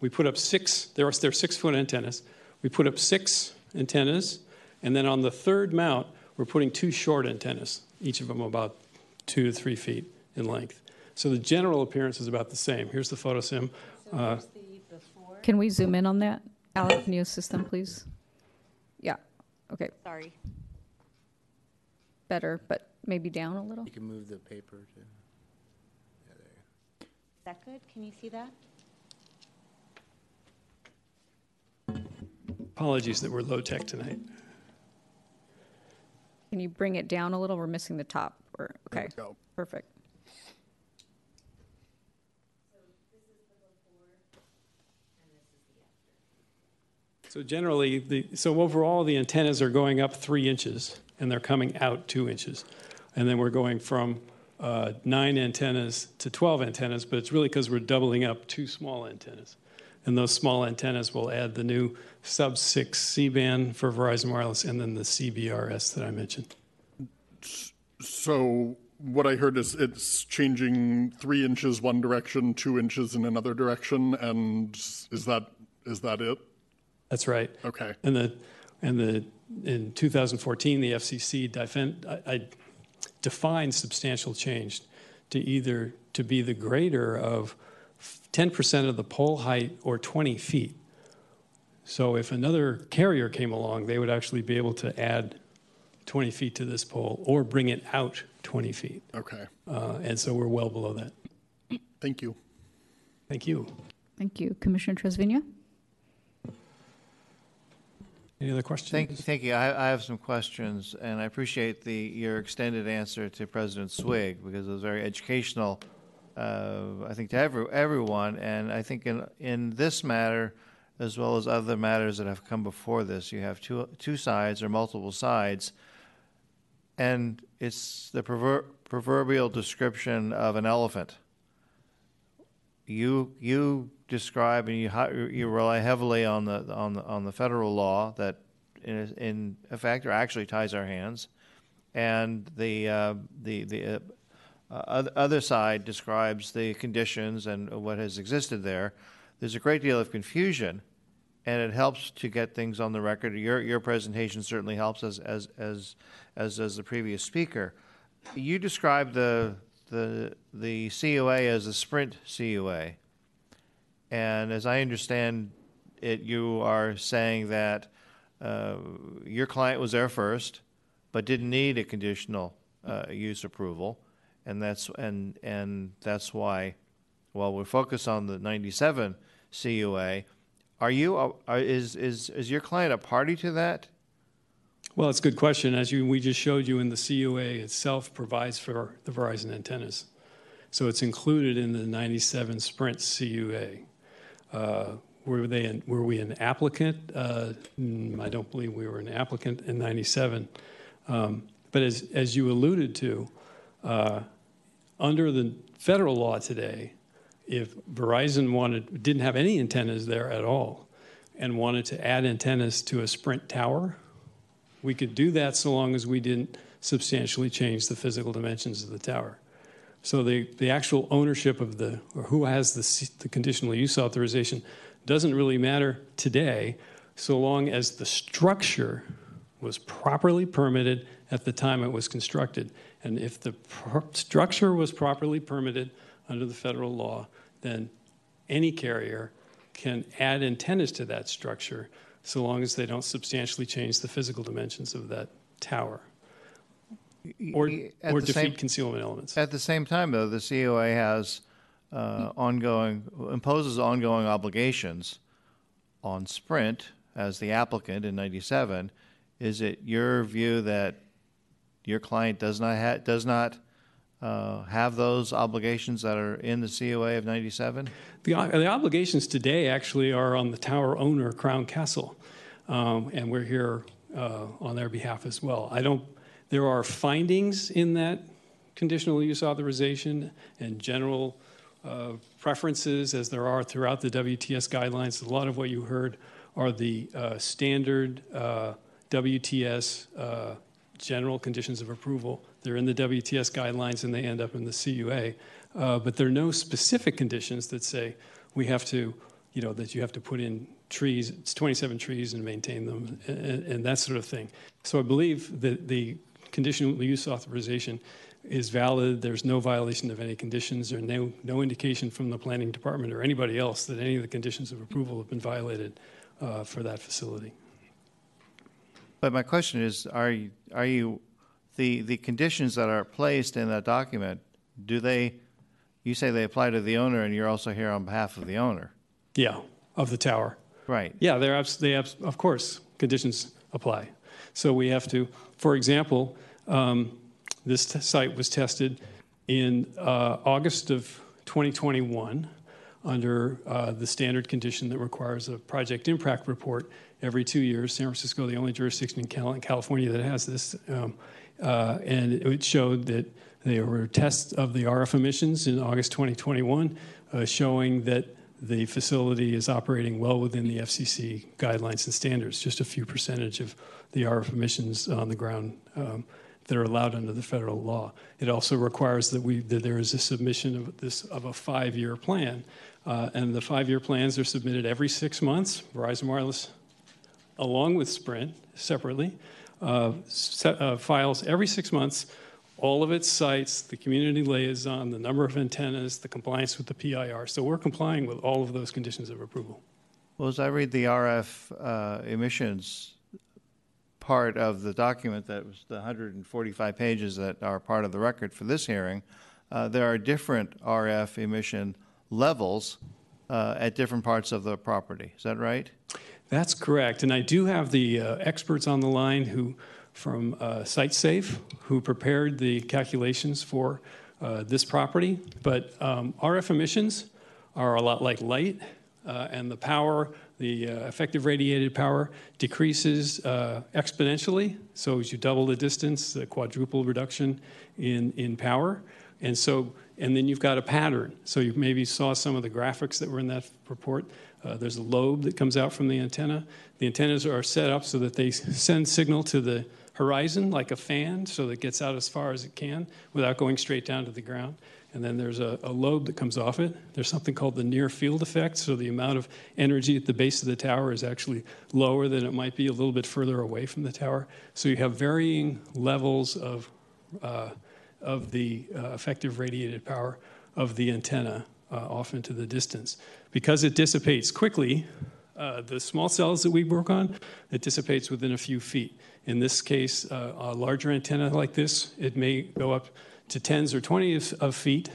We put up six, there are, there are six foot antennas. We put up six antennas, and then on the third mount, we're putting two short antennas, each of them about two to three feet in length. So the general appearance is about the same. Here's the photo sim. Uh, Can we zoom in on that? Alec, can you assist them, please? Yeah, okay, Sorry. better, but maybe down a little? You can move the paper to. Is that good? Can you see that? Apologies that we're low tech tonight. Can you bring it down a little? We're missing the top, or, There okay, we go. perfect. So generally, the, so overall, the antennas are going up three inches, and they're coming out two inches. And then we're going from uh, nine antennas to 12 antennas, but it's really because we're doubling up two small antennas. And those small antennas will add the new sub-6 C-band for Verizon Wireless, and then the CBRS that I mentioned. So what I heard is it's changing three inches one direction, two inches in another direction, and is that is that it? That's right. Okay. And the, and the, in 2014, the FCC defend, I, I defined substantial change to either to be the greater of 10% of the pole height or 20 feet. So if another carrier came along, they would actually be able to add 20 feet to this pole or bring it out 20 feet. Okay. Uh, and so we're well below that. Thank you. Thank you. Thank you. Commissioner Trasviña? Any other questions? Thank, thank you. I, I have some questions, and I appreciate the, your extended answer to President Swig because it was very educational, uh, I think, to every, everyone. And I think in, in this matter, as well as other matters that have come before this, you have two, two sides or multiple sides. and it's the prover- proverbial description of an elephant. You you describe and you you rely heavily on the on the on the federal law that in in effect or actually ties our hands, and the uh, the the uh, uh, other side describes the conditions and what has existed there. There's a great deal of confusion, and it helps to get things on the record. Your your presentation certainly helps as as as as does the previous speaker. You described the the the COA as a sprint COA, and as I understand it, you are saying that uh, your client was there first, but didn't need a conditional uh, use approval, and that's and and that's why, while we're focused on the '97 CUA, are you are, is is is your client a party to that? Well, it's a good question. As you, we just showed you in the CUA itself provides for the Verizon antennas. So it's included in the 97 Sprint CUA. Uh, were, they were we an applicant? Uh, mm, I don't believe we were an applicant in 97. Um, but as, as you alluded to, uh, under the federal law today, if Verizon wanted, didn't have any antennas there at all and wanted to add antennas to a Sprint tower, we could do that so long as we didn't substantially change the physical dimensions of the tower. So the, the actual ownership of the, or who has the, the conditional use authorization doesn't really matter today so long as the structure was properly permitted at the time it was constructed. And if the structure was properly permitted under the federal law, then any carrier can add antennas to that structure so long as they don't substantially change the physical dimensions of that tower or, At or the defeat same- concealment elements. At the same time, though, the COA has uh, ongoing imposes ongoing obligations on Sprint as the applicant in '97. Is it your view that your client does not ha- does not uh, have those obligations that are in the COA of '97? The, the obligations today actually are on the tower owner, Crown Castle, um, and we're here uh, on their behalf as well. I don't. There are findings in that conditional use authorization and general uh, preferences, as there are throughout the WTS guidelines. A lot of what you heard are the uh, standard uh, WTS uh, general conditions of approval. They're in the WTS guidelines and they end up in the CUA. Uh, but there are no specific conditions that say we have to, you know, that you have to put in trees, it's 27 trees and maintain them and, and that sort of thing. So I believe that the conditional use authorization is valid. There's no violation of any conditions or no, no indication from the planning department or anybody else that any of the conditions of approval have been violated uh, for that facility. But my question is, are you, are you the the conditions that are placed in that document? Do they? You say they apply to the owner, and you're also here on behalf of the owner. Yeah, of the tower. Right. Yeah, they're abs- they abs- of course conditions apply. So we have to, for example, um, this t- site was tested in uh, August of 2021 under uh, the standard condition that requires a project impact report every two years. San Francisco, the only jurisdiction in California that has this, um, uh, and it showed that there were tests of the RF emissions in August 2021, uh, showing that the facility is operating well within the FCC guidelines and standards, just a few percentage of the RF emissions on the ground um, that are allowed under the federal law. It also requires that we that there is a submission of this of a five-year plan, uh, and the five-year plans are submitted every six months. Verizon Wireless, along with Sprint, separately, uh, set, uh, files every six months all of its sites, the community liaison, the number of antennas, the compliance with the PIR. So we're complying with all of those conditions of approval. Well, as I read the RF uh, emissions part of the document that was the 145 pages that are part of the record for this hearing, uh, there are different RF emission levels uh, at different parts of the property. Is that right? That's correct. And I do have the uh, experts on the line who, from uh, SiteSafe, who prepared the calculations for uh, this property. But um, RF emissions are a lot like light. uh, and the power, the uh, effective radiated power, decreases uh, exponentially. So as you double the distance, the quadruple reduction in, in power. And so, and then you've got a pattern. So you maybe saw some of the graphics that were in that report. Uh, there's a lobe that comes out from the antenna. The antennas are set up so that they send signal to the horizon like a fan, so that it gets out as far as it can without going straight down to the ground. And then there's a, a lobe that comes off it. There's something called the near field effect, so the amount of energy at the base of the tower is actually lower than it might be a little bit further away from the tower. So you have varying levels of uh, of the uh, effective radiated power of the antenna uh, off into the distance. Because it dissipates quickly, uh, the small cells that we work on, it dissipates within a few feet. In this case, uh, a larger antenna like this, it may go up to tens or 20s of feet,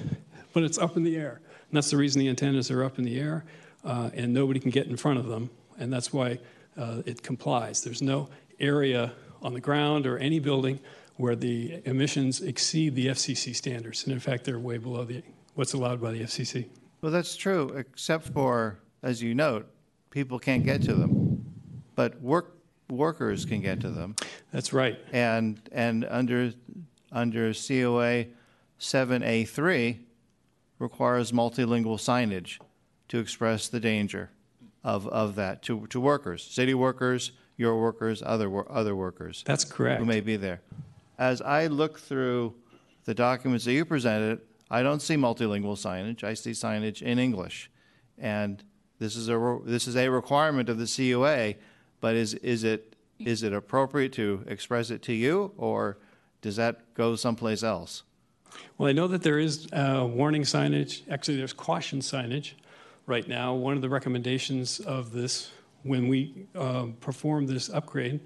but it's up in the air. And that's the reason the antennas are up in the air, uh, and nobody can get in front of them. And that's why uh, it complies. There's no area on the ground or any building where the emissions exceed the FCC standards. And in fact, they're way below the, what's allowed by the FCC. Well, that's true, except for, as you note, people can't get to them, but work workers can get to them. That's right. And and under under COA 7A3 requires multilingual signage to express the danger of, of that to, to workers, city workers, your workers, other other workers. That's correct. Who may be there. As I look through the documents that you presented, I don't see multilingual signage. I see signage in English, and this is a this is a requirement of the CUA. But is is it is it appropriate to express it to you, or does that go someplace else? Well, I know that there is uh, warning signage. Actually, there's caution signage right now. One of the recommendations of this, when we uh, perform this upgrade,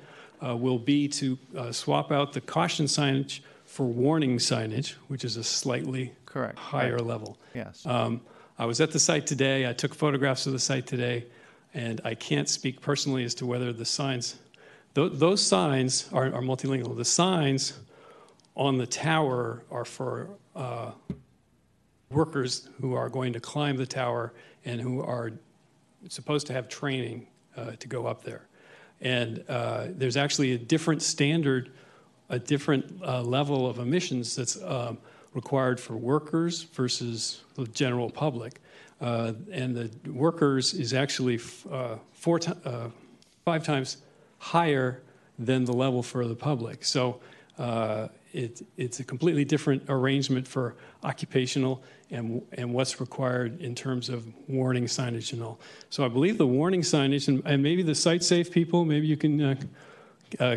uh, will be to uh, swap out the caution signage for warning signage, which is a slightly Correct. higher Right. level. Yes. Um, I was at the site today. I took photographs of the site today, and I can't speak personally as to whether the signs, th- those signs are, are multilingual. The signs on the tower are for uh, workers who are going to climb the tower and who are supposed to have training uh, to go up there. And uh, there's actually a different standard, a different uh, level of emissions that's um, required for workers versus the general public. Uh, and the workers is actually uh, four ti- uh, five times higher than the level for the public. So uh, it, it's a completely different arrangement for occupational and, and what's required in terms of warning signage and all. So I believe the warning signage, and, and maybe the site safe people, maybe you can uh, uh,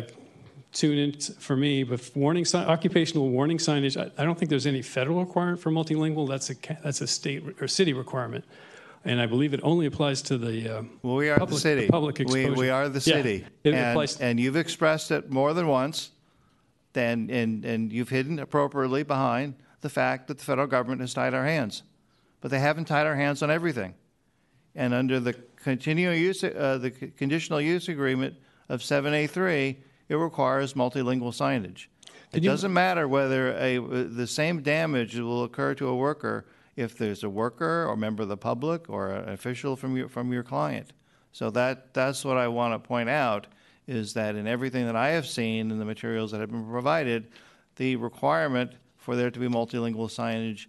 tune in for me, but warning occupational warning signage, I, I don't think there's any federal requirement for multilingual. That's a, that's a state or city requirement. And I believe it only applies to the uh, Well, we are public, the city. public exposure. we are the city. it and, applies and you've expressed it more than once, then, and, and you've hidden appropriately behind the fact that the federal government has tied our hands. But they haven't tied our hands on everything. And under the continual use, uh, the conditional use agreement of 7A3, it requires multilingual signage. It Can you- doesn't matter whether a, the same damage will occur to a worker if there's a worker or member of the public or an official from your, from your client. So that, that's what I want to point out is that in everything that I have seen in the materials that have been provided, the requirement for there to be multilingual signage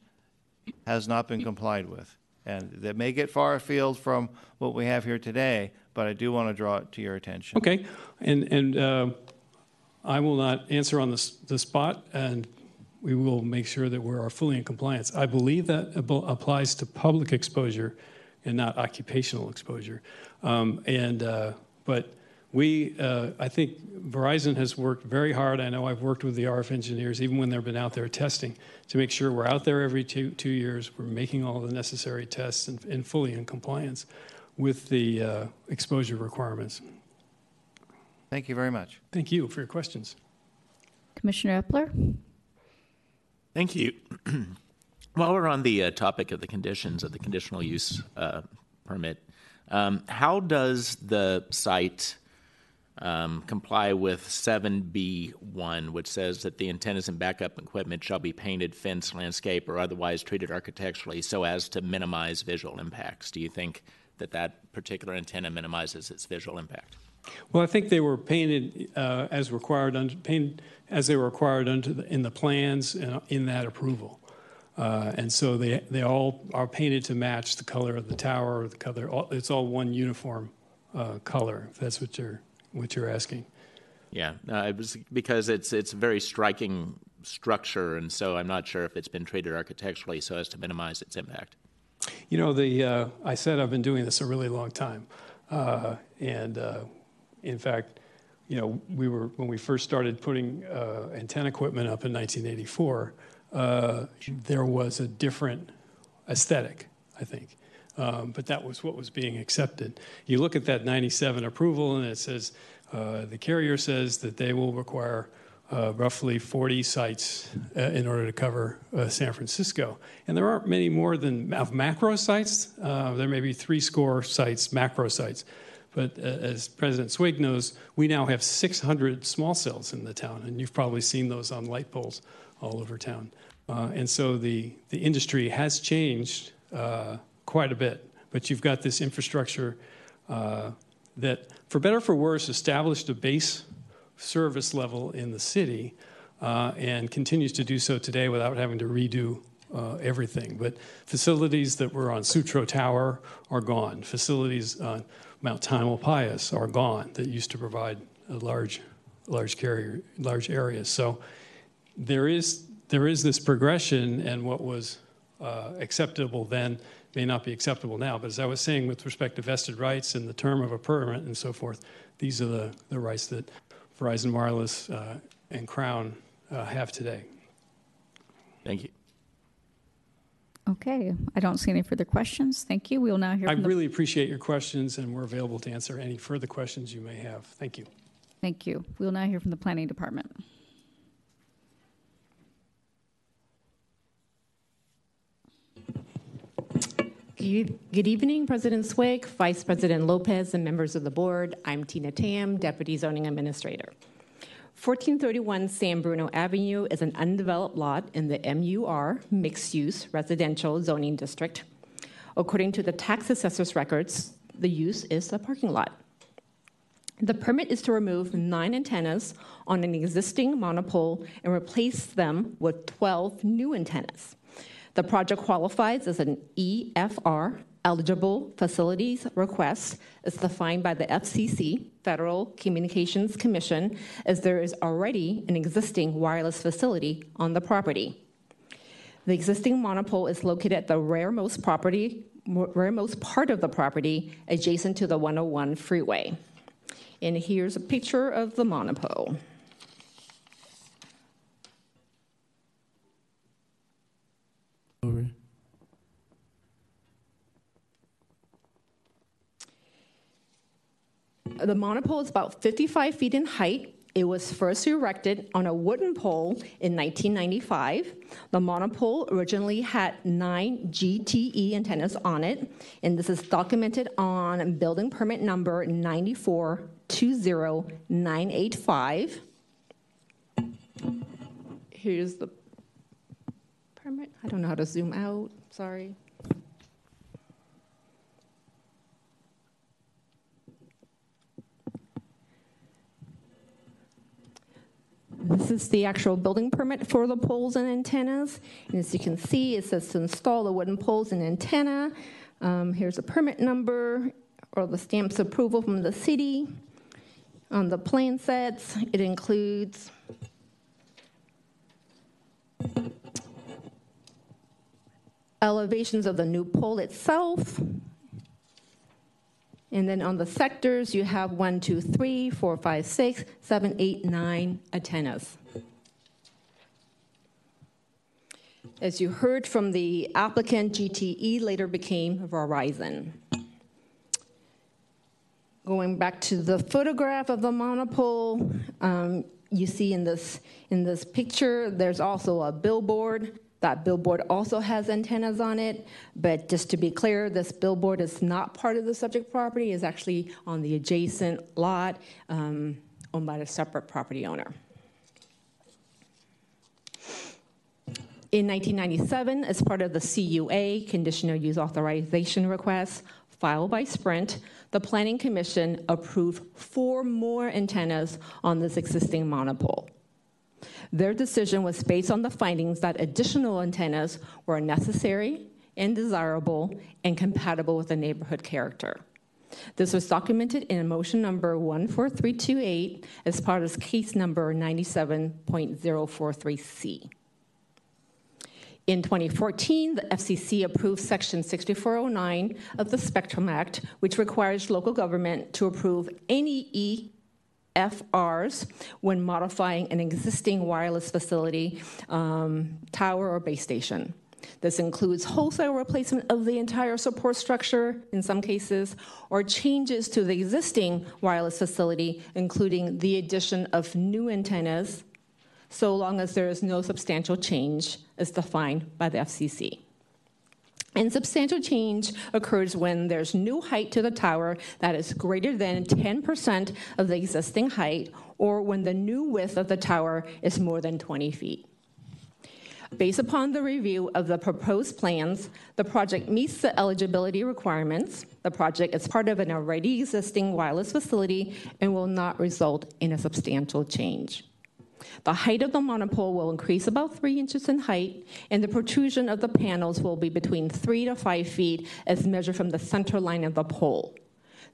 has not been complied with. And that may get far afield from what we have here today, but I do want to draw it to your attention. Okay, and, and uh, I will not answer on the, the spot, and we will make sure that we're fully in compliance. I believe that applies to public exposure and not occupational exposure. Um, and, uh, but we, uh, I think Verizon has worked very hard. I know I've worked with the RF engineers, even when they've been out there testing, to make sure we're out there every two, two years. We're making all the necessary tests and, and fully in compliance with the uh, exposure requirements. Thank you very much. Thank you for your questions. Commissioner Eppler? Thank you. While we're on the uh, topic of the conditions of the conditional use uh, permit, um, how does the site um, comply with 7B1, which says that the antennas and backup equipment shall be painted, fenced, landscape, or otherwise treated architecturally so as to minimize visual impacts? Do you think that that particular antenna minimizes its visual impact? Well, I think they were painted uh, as required under painted as they were required under the, in the plans and in that approval, uh, and so they they all are painted to match the color of the tower or the color. All, it's all one uniform uh, color. If that's what you're what you're asking. Yeah, it was because it's it's a very striking structure, and so I'm not sure if it's been treated architecturally so as to minimize its impact. You know, the uh, I said I've been doing this a really long time, uh, and uh, in fact, you know, we were when we first started putting uh, antenna equipment up in 1984. Uh, there was a different aesthetic, I think, um, but that was what was being accepted. You look at that 97 approval, and it says uh, the carrier says that they will require roughly 40 sites uh, in order to cover uh, San Francisco. And there aren't many more than macro sites. Uh, there may be three score sites, macro sites. But uh, as President Swig knows, we now have 600 small cells in the town, and you've probably seen those on light poles all over town. Uh, and so the, the industry has changed uh, quite a bit, but you've got this infrastructure uh, that, for better or for worse, established a base service level in the city uh, and continues to do so today without having to redo uh, everything. But facilities that were on Sutro Tower are gone. Facilities on Mount Tamalpais are gone that used to provide a large, large carrier, large areas. So there is there is this progression, and what was uh, acceptable then may not be acceptable now. But as I was saying, with respect to vested rights and the term of a permit and so forth, these are the, the rights that Verizon Wireless uh, and Crown uh, have today. Thank you. Okay, I don't see any further questions. Thank you. We will now hear I from the really appreciate your questions, and we're available to answer any further questions you may have. Thank you. Thank you. We will now hear from the Planning Department. Good evening, President Swig, Vice President Lopez, and members of the board. I'm Tina Tam, Deputy Zoning Administrator. 1431 San Bruno Avenue is an undeveloped lot in the MUR, Mixed Use Residential Zoning District. According to the tax assessor's records, the use is a parking lot. The permit is to remove nine antennas on an existing monopole and replace them with 12 new antennas. The project qualifies as an EFR eligible facilities request is defined by the FCC, Federal Communications Commission, as there is already an existing wireless facility on the property. The existing monopole is located at the rearmost property, rearmost part of the property adjacent to the 101 freeway. And here's a picture of the monopole. The monopole is about 55 feet in height. It was first erected on a wooden pole in 1995. The monopole originally had nine GTE antennas on it, and this is documented on building permit number 9420985. Here's the permit. I don't know how to zoom out, sorry. This is the actual building permit for the poles and antennas. And as you can see, it says to install the wooden poles and antenna. Um, here's a permit number or the stamps approval from the city. On the plan sets, it includes elevations of the new pole itself, and then on the sectors, you have one, two, three, four, five, six, seven, eight, nine antennas. As you heard from the applicant, GTE later became Verizon. Going back to the photograph of the monopole, um, you see in this, in this picture, there's also a billboard that billboard also has antennas on it, but just to be clear, this billboard is not part of the subject property, is actually on the adjacent lot um, owned by a separate property owner. In 1997, as part of the CUA, conditional use authorization request, filed by Sprint, the Planning Commission approved four more antennas on this existing monopole. Their decision was based on the findings that additional antennas were necessary and desirable and compatible with the neighborhood character. This was documented in motion number 14328 as part of case number 97.043C. In 2014, the FCC approved Section 6409 of the Spectrum Act, which requires local government to approve any EFRs when modifying an existing wireless facility, um, tower, or base station. This includes wholesale replacement of the entire support structure in some cases, or changes to the existing wireless facility, including the addition of new antennas, so long as there is no substantial change as defined by the FCC. And substantial change occurs when there's new height to the tower that is greater than 10% of the existing height, or when the new width of the tower is more than 20 feet. Based upon the review of the proposed plans, the project meets the eligibility requirements. The project is part of an already existing wireless facility and will not result in a substantial change. The height of the monopole will increase about three inches in height, and the protrusion of the panels will be between three to five feet as measured from the center line of the pole.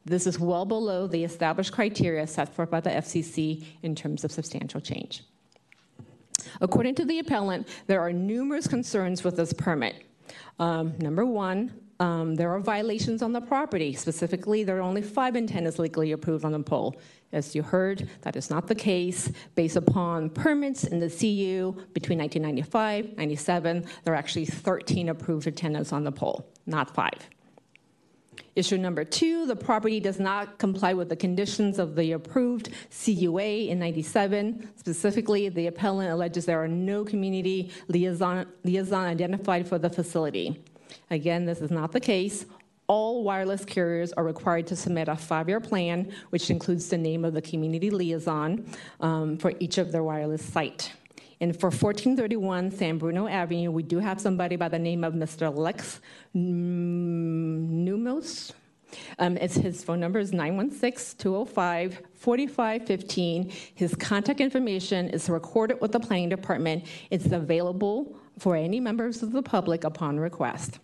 This is well below the established criteria set forth by the FCC in terms of substantial change. According to the appellant, there are numerous concerns with this permit. Um, number one, um, there are violations on the property. Specifically, there are only five antennas legally approved on the pole. As you heard, that is not the case. Based upon permits in the CU between 1995 97, there are actually 13 approved antennas on the pole, not five. Issue number two, the property does not comply with the conditions of the approved CUA in 97. Specifically, the appellant alleges there are no community liaison, liaison identified for the facility. Again, this is not the case. All wireless carriers are required to submit a five-year plan, which includes the name of the community liaison um, for each of their wireless site. And for 1431 San Bruno Avenue, we do have somebody by the name of Mr. Lex Numos. Um, it's his phone number is 916-205-4515. His contact information is recorded with the planning department. It's available for any members of the public upon request.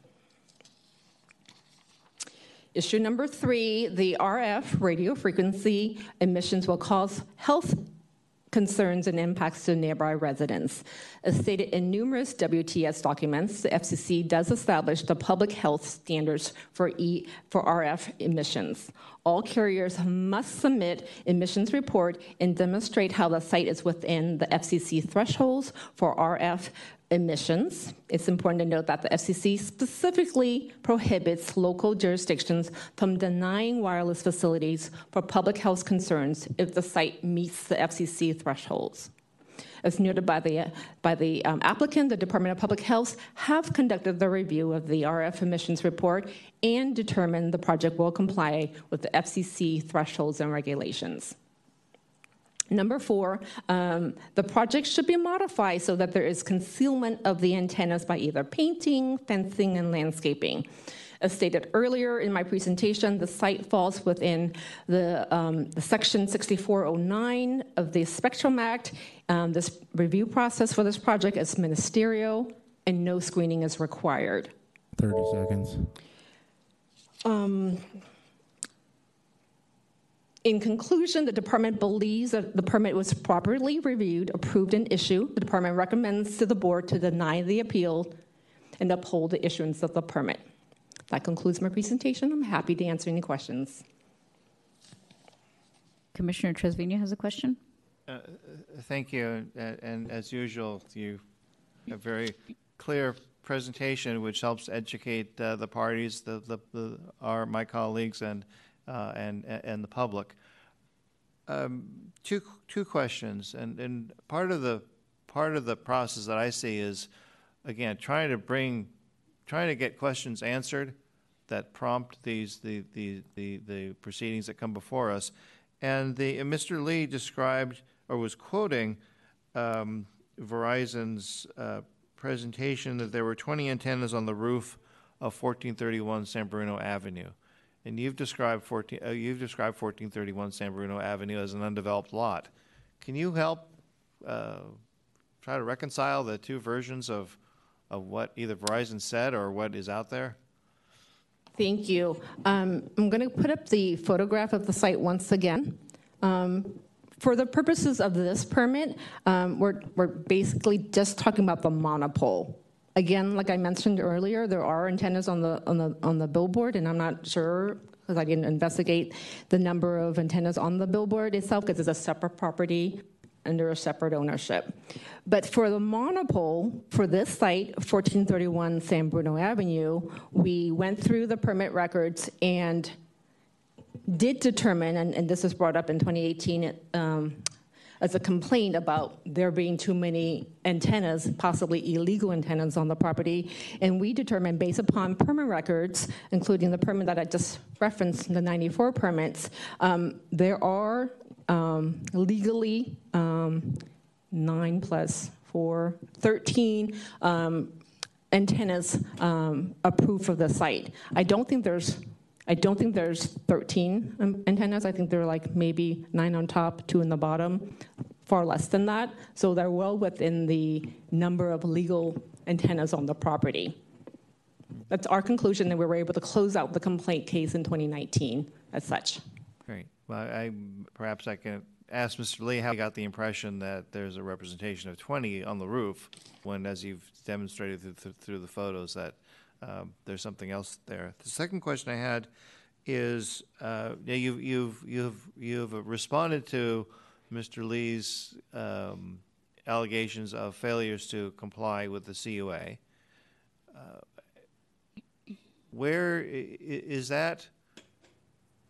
Issue number three, the RF radio frequency emissions will cause health concerns and impacts to nearby residents. As stated in numerous WTS documents, the FCC does establish the public health standards for, e, for RF emissions. All carriers must submit emissions report and demonstrate how the site is within the FCC thresholds for RF emissions. It's important to note that the FCC specifically prohibits local jurisdictions from denying wireless facilities for public health concerns if the site meets the FCC thresholds. As noted by the, by the um, applicant, the Department of Public Health have conducted the review of the RF emissions report and determined the project will comply with the FCC thresholds and regulations. Number four, um, the project should be modified so that there is concealment of the antennas by either painting, fencing, and landscaping. As stated earlier in my presentation, the site falls within the, um, the Section 6409 of the Spectrum Act. Um, this review process for this project is ministerial, and no screening is required. 30 seconds. Um, in conclusion, the department believes that the permit was properly reviewed, approved, and issued. The department recommends to the board to deny the appeal and uphold the issuance of the permit. That concludes my presentation. I'm happy to answer any questions. Commissioner Trasviña has a question. Uh, thank you. Uh, and as usual, you have a very clear presentation, which helps educate uh, the parties, the, the, the, our my colleagues, and uh, and and the public. Um, two two questions, and and part of the part of the process that I see is, again, trying to bring, trying to get questions answered that prompt these the the the, the proceedings that come before us, and the and Mr. Lee described or was quoting um, Verizon's uh, presentation that there were 20 antennas on the roof of 1431 San Bruno Avenue. And you've described 14, uh, you've described 1431 San Bruno Avenue as an undeveloped lot. Can you help uh, try to reconcile the two versions of, of what either Verizon said or what is out there? Thank you. Um, I'm going to put up the photograph of the site once again. Um, for the purposes of this permit, um, we're, we're basically just talking about the monopole. Again, like I mentioned earlier, there are antennas on the on the on the billboard, and I'm not sure because I didn't investigate the number of antennas on the billboard itself because it's a separate property under a separate ownership. But for the monopole, for this site, 1431 San Bruno Avenue, we went through the permit records and did determine, and, and this was brought up in 2018 um, as a complaint about there being too many antennas, possibly illegal antennas on the property. And we determined, based upon permit records, including the permit that I just referenced, the 94 permits, um, there are um, legally um, nine plus four, 13 um, antennas um, approved for the site. I don't think there's I don't think there's 13 um, antennas. I think there are like maybe nine on top, two in the bottom, far less than that. So they're well within the number of legal antennas on the property. That's our conclusion, and we were able to close out the complaint case in 2019 as such. Great. Well, I, perhaps I can ask Mr. Lee how he got the impression that there's a representation of 20 on the roof, when, as you've demonstrated through, through the photos, that um, there's something else there. The second question I had is uh, you've, you've, you've, you've responded to Mr. Lee's um, allegations of failures to comply with the CUA. Uh, where is that?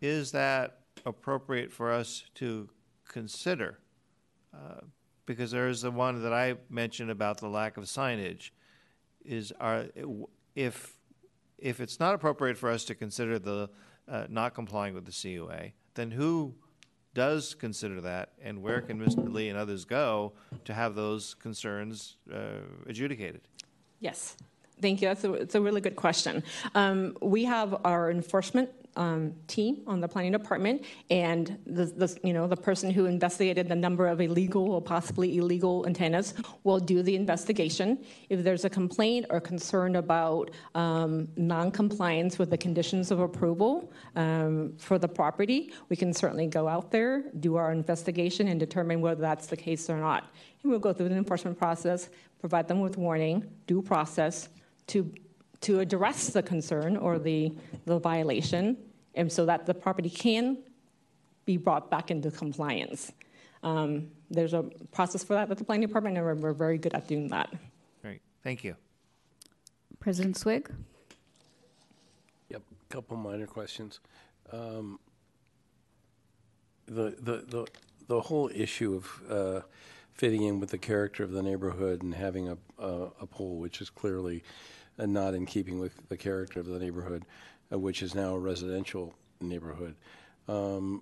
Is that appropriate for us to consider? Uh, because there is the one that I mentioned about the lack of signage. Is are if if it's not appropriate for us to consider the uh, not complying with the CUA, then who does consider that, and where can Mr. Lee and others go to have those concerns uh, adjudicated? Yes, thank you. That's a, it's a really good question. Um, we have our enforcement um, team on the planning department, and the, the, you know the person who investigated the number of illegal or possibly illegal antennas will do the investigation. If there's a complaint or concern about um, non-compliance with the conditions of approval um, for the property, we can certainly go out there, do our investigation, and determine whether that's the case or not. And we'll go through the enforcement process, provide them with warning, due process to to address the concern or the, the violation, and so that the property can be brought back into compliance. Um, there's a process for that at the planning department, and we're, we're very good at doing that. Great, thank you. President Swig? Yep, a couple minor questions. Um, the, the, the, the whole issue of uh, fitting in with the character of the neighborhood and having a, a, a pole, which is clearly and not in keeping with the character of the neighborhood, uh, which is now a residential neighborhood. Um,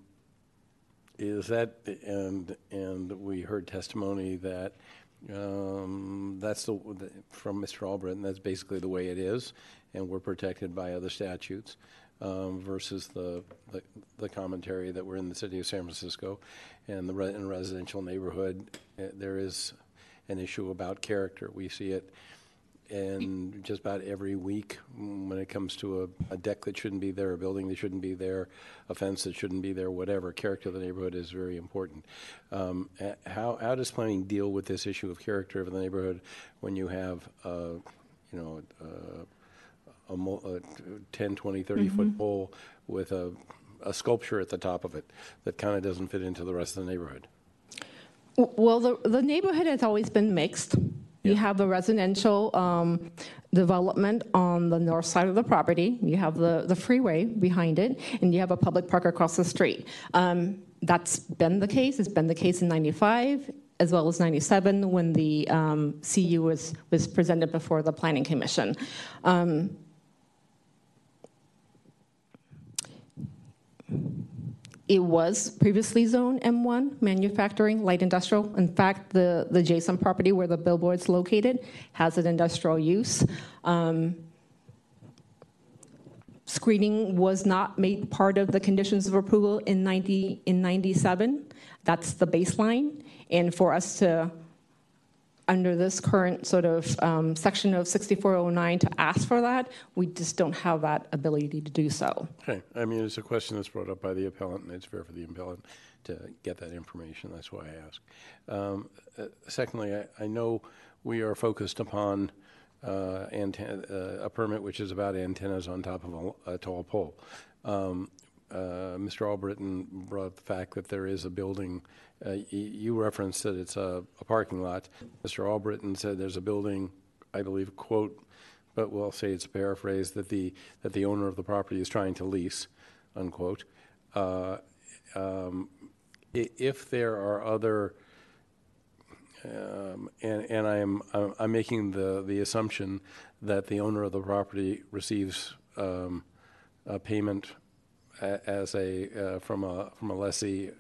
is that and and we heard testimony that um, that's the from Mr. Albritton. That's basically the way it is, and we're protected by other statutes. Um, versus the, the, the commentary that we're in the city of San Francisco, and the re- in residential neighborhood, uh, there is an issue about character. We see it and just about every week when it comes to a, a, deck that shouldn't be there, a building that shouldn't be there, a fence that shouldn't be there, whatever. Character of the neighborhood is very important. Um, how, how does planning deal with this issue of character of the neighborhood when you have, uh, you know, uh, a, a 10, 20, 30 mm-hmm. foot pole with a, a sculpture at the top of it that kind of doesn't fit into the rest of the neighborhood? Well, the, the neighborhood has always been mixed. You have the residential um, development on the north side of the property. You have the, the freeway behind it, and you have a public park across the street. Um, that's been the case. It's been the case in 95 as well as 97 when the um, CU was, was presented before the Planning Commission. Um, It was previously zoned M1, manufacturing, light industrial. In fact, the, the adjacent property where the billboard's located has an industrial use. Um, screening was not made part of the conditions of approval in 90, in 97. That's the baseline. And for us to, under this current sort of um, section of 6409, to ask for that, we just don't have that ability to do so. Okay, I mean, it's a question that's brought up by the appellant, and it's fair for the appellant to get that information, that's why I ask. Um, uh, Secondly, I, I know we are focused upon uh, uh, a permit which is about antennas on top of a, a tall pole. Um, uh, Mr. Albritton brought the fact that there is a building, you referenced that it's a, a parking lot. Mr. Albritton said there's a building, I believe, quote, but we'll say it's a paraphrase, that the, that the owner of the property is trying to lease, unquote. Uh, um, If there are other, um, and, and I am, I'm I'm making the, the assumption that the owner of the property receives um, a payment as a, uh, from a, from a lessee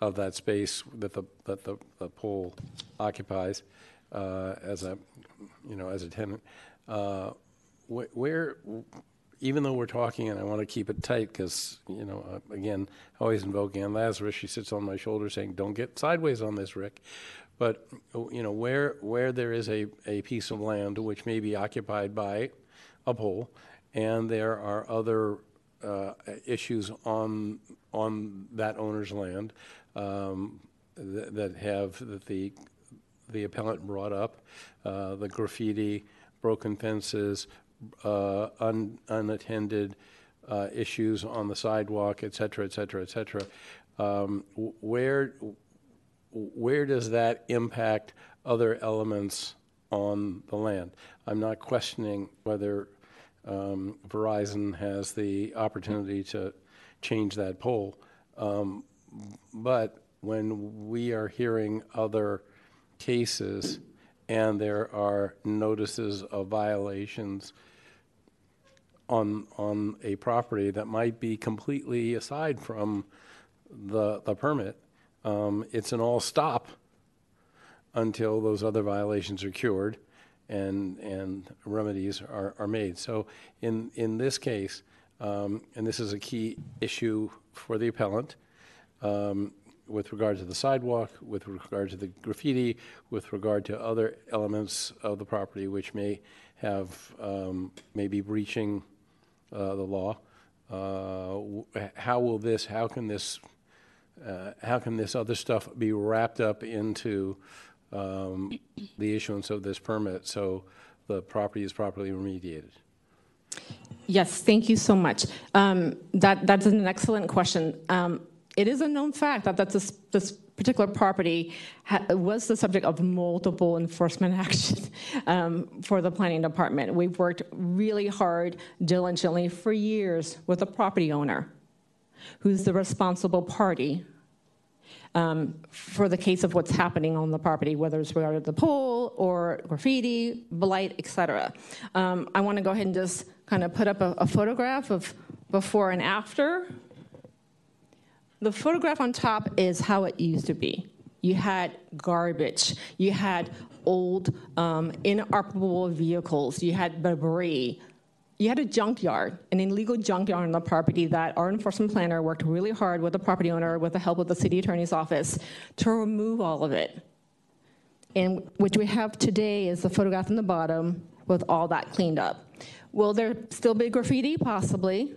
of that space that the, that the, the pole occupies uh, as a, you know, as a tenant. Uh, wh- Where, even though we're talking, and I want to keep it tight, because, you know, uh, again, always invoke Ann Lazarus, she sits on my shoulder saying, don't get sideways on this, Rick. But, you know, where, where there is a, a piece of land which may be occupied by a pole, and there are other uh, issues on, on that owner's land um, that that have, that the, the appellant brought up, uh, the graffiti, broken fences, uh, un- unattended uh, issues on the sidewalk, et cetera, et cetera, et cetera. Um, Where, where does that impact other elements on the land? I'm not questioning whether um, Verizon has the opportunity to change that pole. Um, But when we are hearing other cases and there are notices of violations on, on a property that might be completely aside from the, the permit, um, it's an all stop until those other violations are cured and, and remedies are, are made. So in, in this case, um, and this is a key issue for the appellant, um, with regard to the sidewalk, with regard to the graffiti, with regard to other elements of the property which may have, um, may be breaching uh, the law. Uh, How will this, how can this, uh, how can this other stuff be wrapped up into um, the issuance of this permit so the property is properly remediated? Yes, thank you so much. Um, that, that's an excellent question. Um, it is a known fact that, that this, this particular property was the subject of multiple enforcement actions um, for the planning department. We've worked really hard, diligently for years with the property owner, who's the responsible party um, for the case of what's happening on the property, whether it's regarding the pool or graffiti, blight, et cetera. Um, I want to go ahead and just kind of put up a, a photograph of before and after. The photograph on top is how it used to be. You had garbage, you had old, um, inoperable vehicles, you had debris, you had a junkyard, an illegal junkyard on the property that our enforcement planner worked really hard with the property owner, with the help of the city attorney's office, to remove all of it. And what we have today is the photograph in the bottom with all that cleaned up. Will there still be graffiti? Possibly.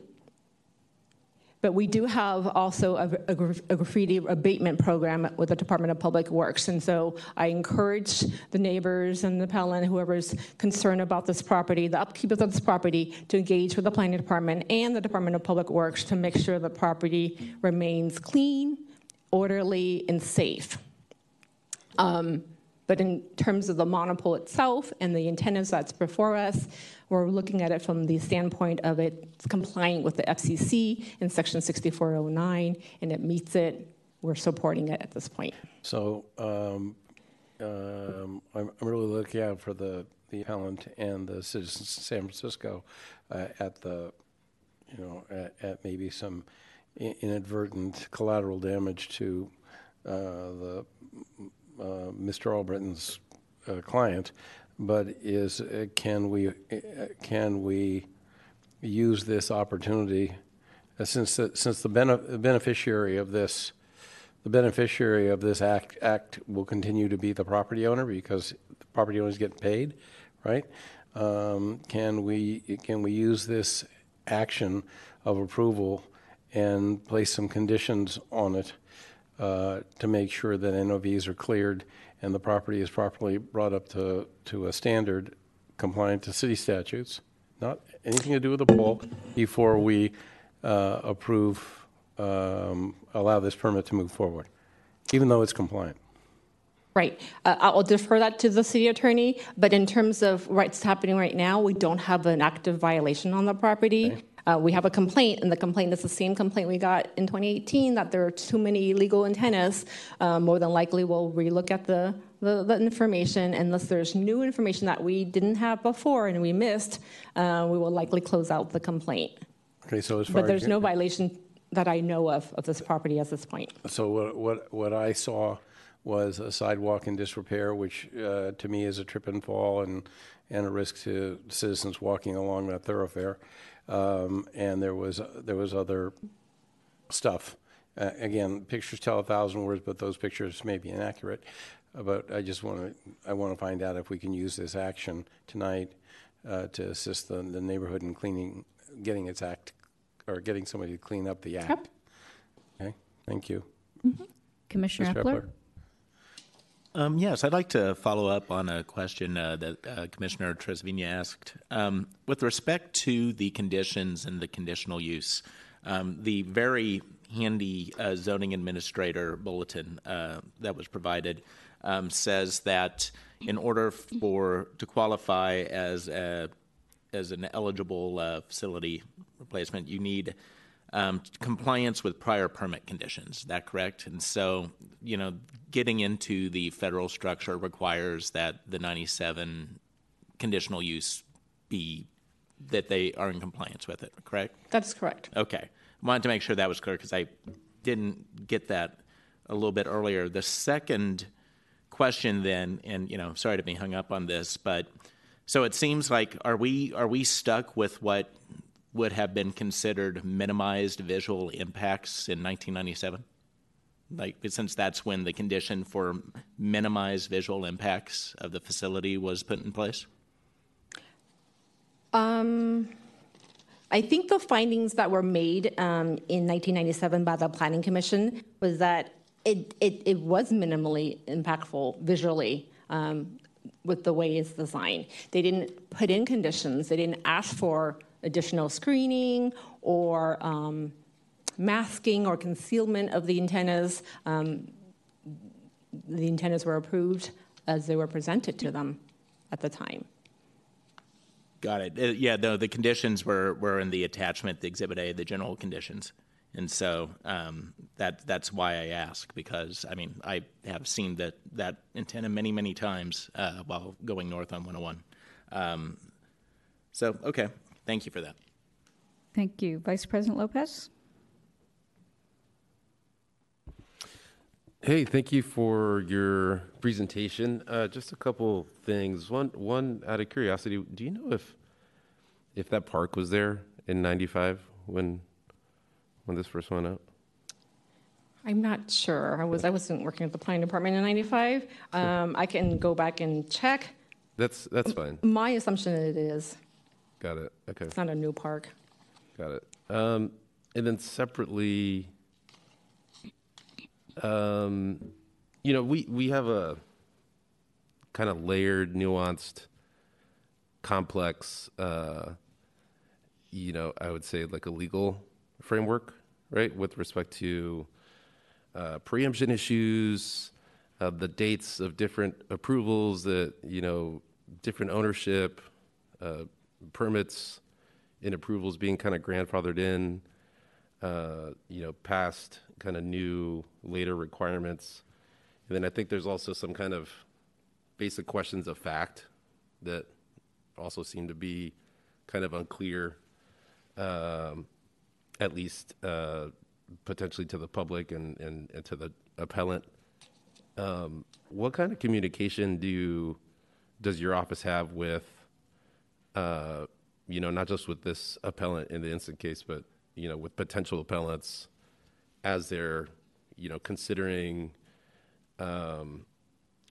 But we do have also a, a a graffiti abatement program with the Department of Public Works. And so I encourage the neighbors and the appellant, whoever's concerned about this property, the upkeep of this property, to engage with the planning department and the Department of Public Works to make sure the property remains clean, orderly, and safe. Um, But in terms of the monopole itself and the antennas that's before us, we're looking at it from the standpoint of it complying with the FCC in Section 6409, and it meets it. We're supporting it at this point. So um, um, I'm I'm really looking out for the the appellant and the citizens of San Francisco uh, at the, you know, at at maybe some inadvertent collateral damage to uh, the, Mr. Albritton's uh, client, but is, uh, can we, uh, can we use this opportunity, uh, since, the- since the bene- beneficiary of this, the beneficiary of this act, act will continue to be the property owner because the property owner's getting paid, right? Um, Can we, can we use this action of approval and place some conditions on it uh, to make sure that NOVs are cleared and the property is properly brought up to, to a standard compliant to city statutes, not anything to do with the pole, before we uh, approve, um, allow this permit to move forward, even though it's compliant. Right. Uh, I'll defer that to the city attorney, but in terms of what's happening right now, we don't have an active violation on the property. Uh, We have a complaint, and the complaint is the same complaint we got in 2018, that there are too many illegal antennas. Uh, More than likely, we'll relook at the, the the information unless there's new information that we didn't have before and we missed, uh, we will likely close out the complaint. Okay, so as far But there's no violation that I know of, of this property at this point. So what, what, what I saw was a sidewalk in disrepair, which uh, to me is a trip and fall and, and a risk to citizens walking along that thoroughfare. Um, And there was, there was other stuff. Uh, Again, pictures tell a thousand words, but those pictures may be inaccurate. Uh, But I just want to, I want to find out if we can use this action tonight uh, to assist the, the neighborhood in cleaning, getting its act, or getting somebody to clean up the act. Okay, thank you. Commissioner Mr. Eppler? Um, yes, I'd like to follow up on a question uh, that uh, Commissioner Trasviña asked. Um, with respect to the conditions and the conditional use, um, the very handy uh, zoning administrator bulletin uh, that was provided um, says that in order for to qualify as a as an eligible uh, facility replacement, you need um, compliance with prior permit conditions. Is that correct? And so, you know, getting into the federal structure requires that the 97 conditional use be that they are in compliance with it. Correct? That's correct. Okay. I wanted to make sure that was clear because I didn't get that a little bit earlier. The second question then, and you know, sorry to be hung up on this, but so it seems like are we are we stuck with what would have been considered minimized visual impacts in 1997? Like since that's when the condition for minimized visual impacts of the facility was put in place? Um, I think the findings that were made um, in 1997 by the Planning Commission was that it, it, it was minimally impactful visually um, with the way it's designed. They didn't put in conditions, they didn't ask for additional screening or um, masking or concealment of the antennas. Um, the antennas were approved as they were presented to them at the time. Got it. Uh, yeah, no, the conditions were, were in the attachment, the Exhibit A, the general conditions. And so um, that that's why I ask because I mean I have seen that that antenna many many times uh, while going north on 101. Um, so okay, thank you for that. Thank you. Vice President Lopez? Hey, thank you for your presentation. Uh, just a couple things. One, one out of curiosity, do you know if if that park was there in '95 when when this first went up? I'm not sure. I was I wasn't working at the planning department in '95. Um, I can go back and check. That's that's fine. My assumption it is. Got it. Okay. It's not a new park. Got it. Um, and then separately, um, you know, we we have a kind of layered, nuanced, complex. Uh, you know, I would say like a legal framework, right, with respect to uh, preemption issues, uh, the dates of different approvals, that you know, different ownership, uh, permits, and approvals being kind of grandfathered in, uh, you know, past kind of new later requirements, and then I think there's also some kind of basic questions of fact that also seem to be kind of unclear um, at least uh, potentially to the public and, and, and to the appellant. Um, what kind of communication do does your office have with uh, you know, not just with this appellant in the instant case, but, you know, with potential appellants as they're, you know, considering um,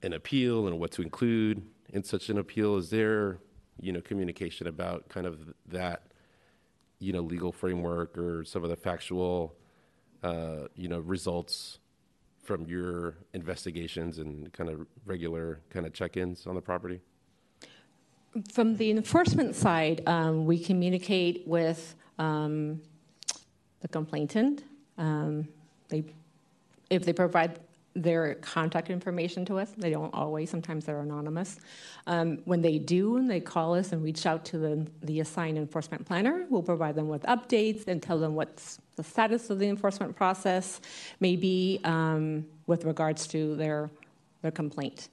an appeal and what to include in such an appeal? Is there, you know, communication about kind of that, you know, legal framework or some of the factual, uh, you know, results from your investigations and kind of regular kind of check-ins on the property? From the enforcement side, um, we communicate with um, the complainant. Um, they, if they provide their contact information to us, they don't always. Sometimes they're anonymous. Um, when they do, they call us and reach out to the, the assigned enforcement planner. We'll provide them with updates and tell them what's the status of the enforcement process, maybe um, with regards to their their complaint.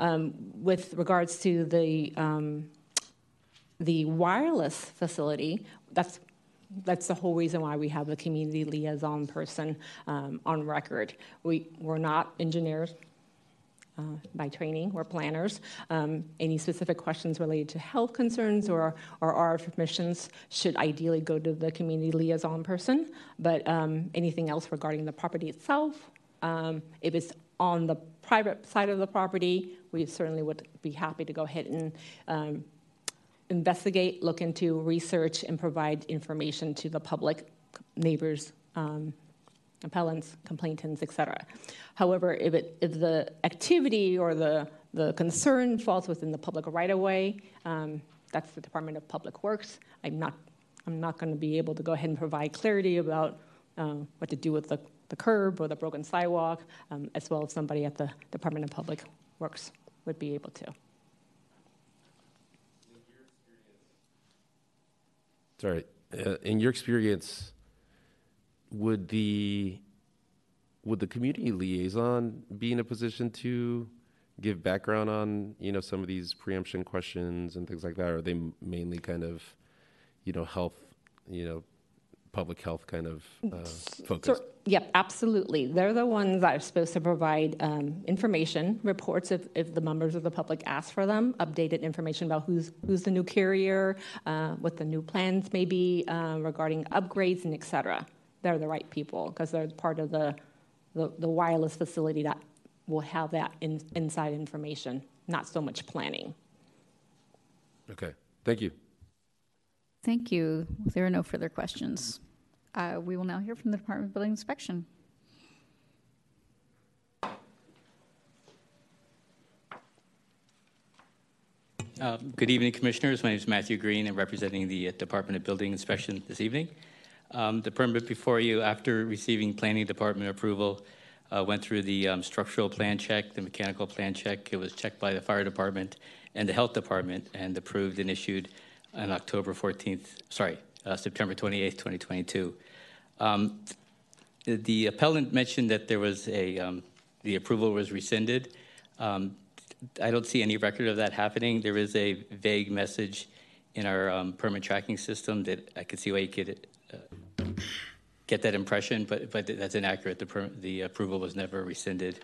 Um, with regards to the um, the wireless facility, that's that's the whole reason why we have a community liaison person um, on record. We we're not engineers. Uh, by training, we're planners. Um, any specific questions related to health concerns or, or our permissions should ideally go to the community liaison person. But um, anything else regarding the property itself, um, if it's on the private side of the property, we certainly would be happy to go ahead and um, investigate, look into research, and provide information to the public, neighbors, um, appellants, complainants, etc. However, if, it, if the activity or the, the concern falls within the public right of way, um, that's the Department of Public Works. I'm not, I'm not going to be able to go ahead and provide clarity about uh, what to do with the, the curb or the broken sidewalk, um, as well as somebody at the Department of Public Works would be able to. Sorry. Uh, in your experience, would the would the community liaison be in a position to give background on you know some of these preemption questions and things like that? Or are they mainly kind of you know health you know public health kind of uh, focus? So, yep, absolutely. They're the ones that are supposed to provide um, information, reports if, if the members of the public ask for them, updated information about who's who's the new carrier, uh, what the new plans may be uh, regarding upgrades and et cetera. They're the right people because they're part of the, the, the wireless facility that will have that in, inside information, not so much planning. Okay, thank you. Thank you. There are no further questions. Uh, we will now hear from the Department of Building Inspection. Uh, good evening, Commissioners. My name is Matthew Greene. I'm representing the uh, Department of Building Inspection this evening. Um, the permit before you, after receiving Planning Department approval, uh, went through the um, structural plan check, the mechanical plan check. It was checked by the Fire Department and the Health Department and approved and issued on October 14th, sorry, uh, September 28th, 2022. Um, the appellant mentioned that there was a, um, the approval was rescinded. Um, I don't see any record of that happening. There is a vague message in our um, permit tracking system that I could see why you could uh, get that impression, but, but that's inaccurate. The, per- the approval was never rescinded.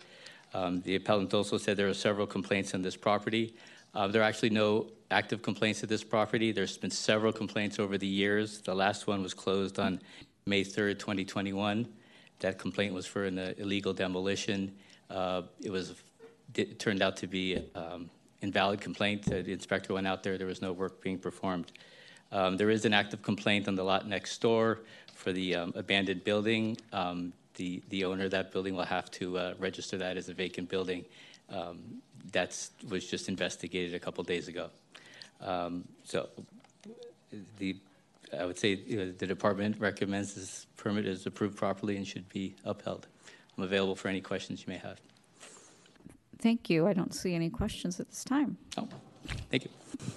Um, the appellant also said there are several complaints on this property. Uh, there are actually no active complaints at this property. There's been several complaints over the years. The last one was closed on May 3rd, 2021. That complaint was for an uh, illegal demolition. Uh, it was it turned out to be um, invalid complaint. the inspector went out there. There was no work being performed. Um, there is an active complaint on the lot next door for the um, abandoned building. Um, the the owner of that building will have to uh, register that as a vacant building. Um, that was just investigated a couple days ago. Um, so the I would say you know, the department recommends this permit is approved properly and should be upheld. I'm available for any questions you may have. Thank you. I don't see any questions at this time. Oh, thank you.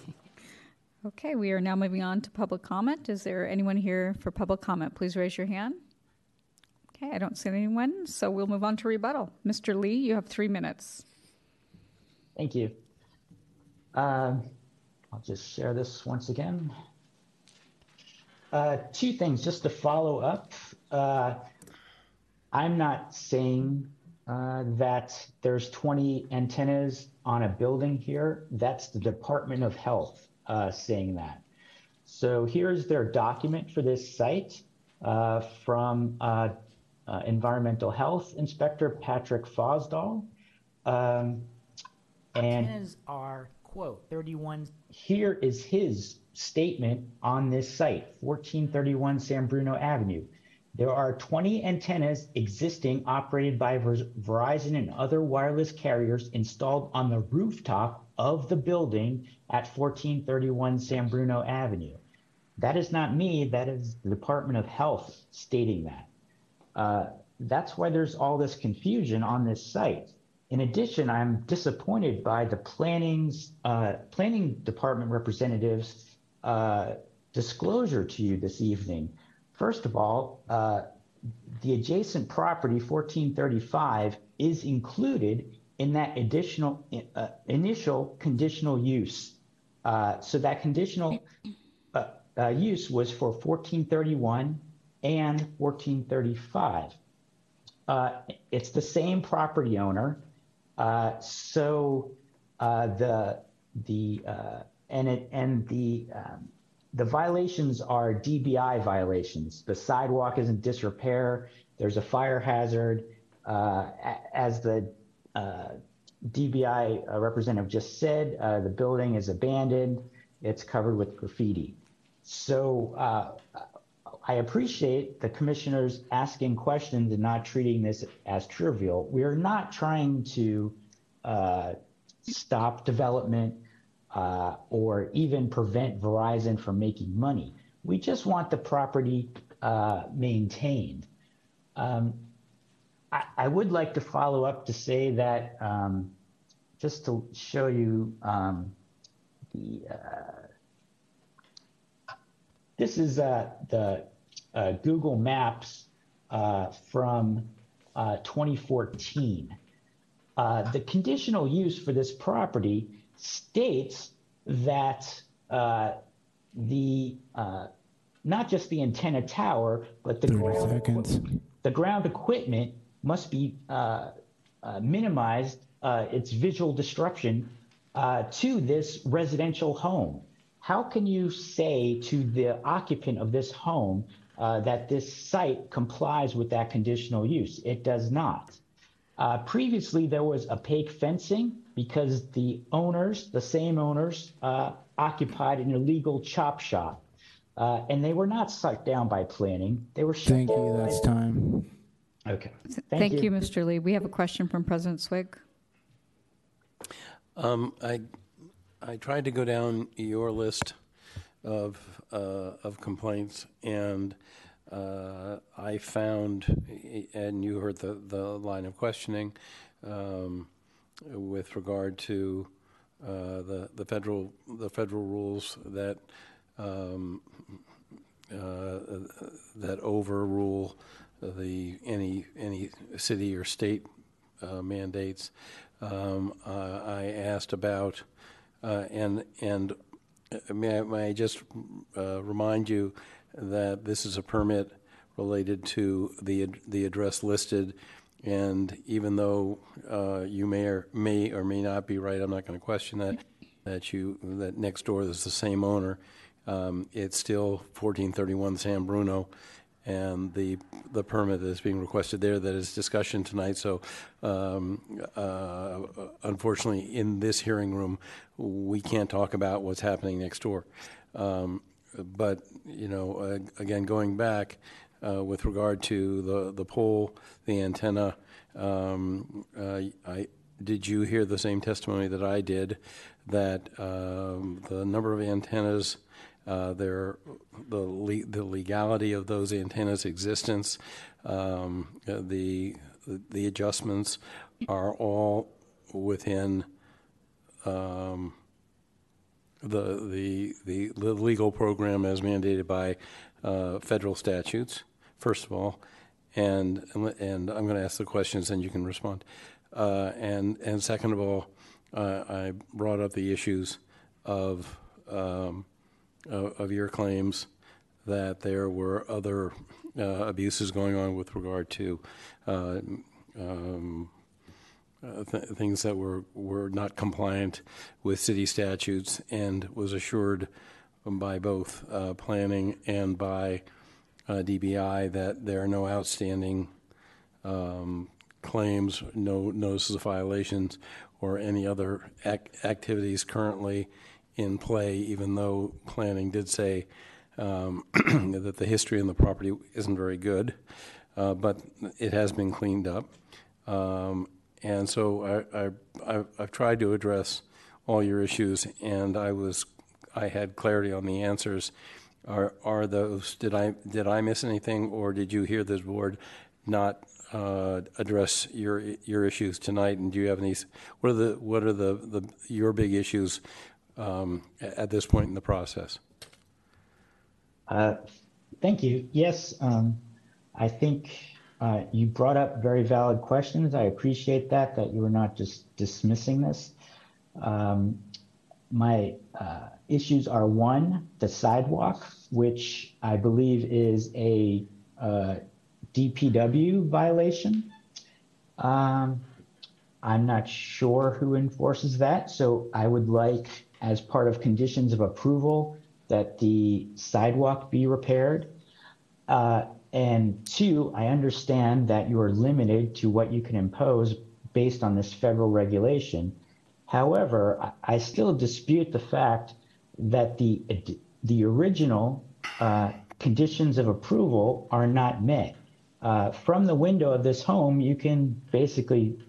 Okay, we are now moving on to public comment. Is there anyone here for public comment? Please raise your hand. Okay, I don't see anyone, so we'll move on to rebuttal. Mr. Lee, you have three minutes. Thank you. Um, I'll just share this once again. Uh, two things just to follow up. Uh, I'm not saying uh, that there's 20 antennas on a building here. That's the Department of Health uh, saying that. So here's their document for this site uh, from uh, Environmental Health Inspector Patrick Fosdahl. Um, and are, quote, 31 here is his statement on this site, 1431 San Bruno Avenue. There are 20 antennas existing operated by Verizon and other wireless carriers installed on the rooftop of the building at 1431 San Bruno Avenue. That is not me, that is the Department of Health stating that. Uh, that's why there's all this confusion on this site. In addition, I'm disappointed by the planning's uh, planning department representatives' uh, disclosure to you this evening. First of all, uh, the adjacent property, 1435, is included in that additional uh, initial conditional use. Uh, so that conditional uh, use was for 1431 and 1435. Uh, it's the same property owner. Uh, so uh, the the uh, and it and the um, the violations are DBI violations. The sidewalk is in disrepair. There's a fire hazard. Uh, as the uh, DBI uh, representative just said, the building is abandoned. It's covered with graffiti. So I appreciate the commissioners asking questions and not treating this as trivial. We are not trying to uh, stop development uh, or even prevent Verizon from making money. We just want the property uh, maintained. Um, I, I would like to follow up to say that um, just to show you um, the uh, this is uh, the Google Maps uh, from uh, 2014. Uh, the conditional use for this property states that uh, the uh, not just the antenna tower, but the ground, the ground equipment must be uh, uh, minimized uh, its visual destruction uh, to this residential home. How can you say to the occupant of this home uh, that this site complies with that conditional use? It does not. Uh, previously, there was opaque fencing because the owners, the same owners, uh, occupied an illegal chop shop. Uh, and they were not sucked down by planning. They were shut Thank down you. by- That's time. Okay. Thank, you. Mr. Lee. We have a question from President Swig. Um, I, I tried to go down your list of, uh, of complaints, and uh, I found, and you heard the, the line of questioning um, with regard to uh, the, the federal, the federal rules that, um, uh, that overrule the, any, any city or state uh, mandates. Um, uh, I asked about, and, and may I, may I just uh, remind you that this is a permit related to the, the address listed, and even though uh, you may or, may or may not be right, I'm not going to question that, that you, that next door is the same owner, um, it's still 1431 San Bruno, and the, the permit that is being requested there that is discussion tonight. So um, uh, unfortunately, in this hearing room, we can't talk about what's happening next door. Um, But, you know, uh, again, going back uh, with regard to the, the pole, the antenna, um, uh, I, did you hear the same testimony that I did, that um, the number of antennas uh, their the le- the legality of those antennas' existence, um, uh, the the adjustments are all within um, the, the the legal program as mandated by uh, federal statutes. First of all, and and I'm going to ask the questions, and you can respond. Uh, and and second of all, uh, I brought up the issues of um, of of your claims that there were other uh, abuses going on with regard to uh, um, uh, th- things that were, were not compliant with city statutes and was assured by both uh, planning and by uh, DBI that there are no outstanding um, claims, no notices of violations, or any other ac- activities currently in play, even though planning did say um, that the history in the property isn't very good, uh, but it has been cleaned up. Um, And so I, I, I've- tried to address all your issues, and I was, I had clarity on the answers. Are, are those, did I, did I miss anything, or did you hear this board not uh, address your, your issues tonight? And do you have any, what are the, what are the, the, your big issues um, at this point in the process? Uh, Thank you. Yes, um, I think uh, you brought up very valid questions. I appreciate that, that you were not just dismissing this. Um, My uh, issues are one, the sidewalk, which I believe is a uh, DPW violation. Um, I'm not sure who enforces that, so I would like, as part of conditions of approval, that the sidewalk be repaired. Uh, and two, I understand that you are limited to what you can impose based on this federal regulation. However, I, I still dispute the fact that the the original uh, conditions of approval are not met. Uh, from the window of this home, you can basically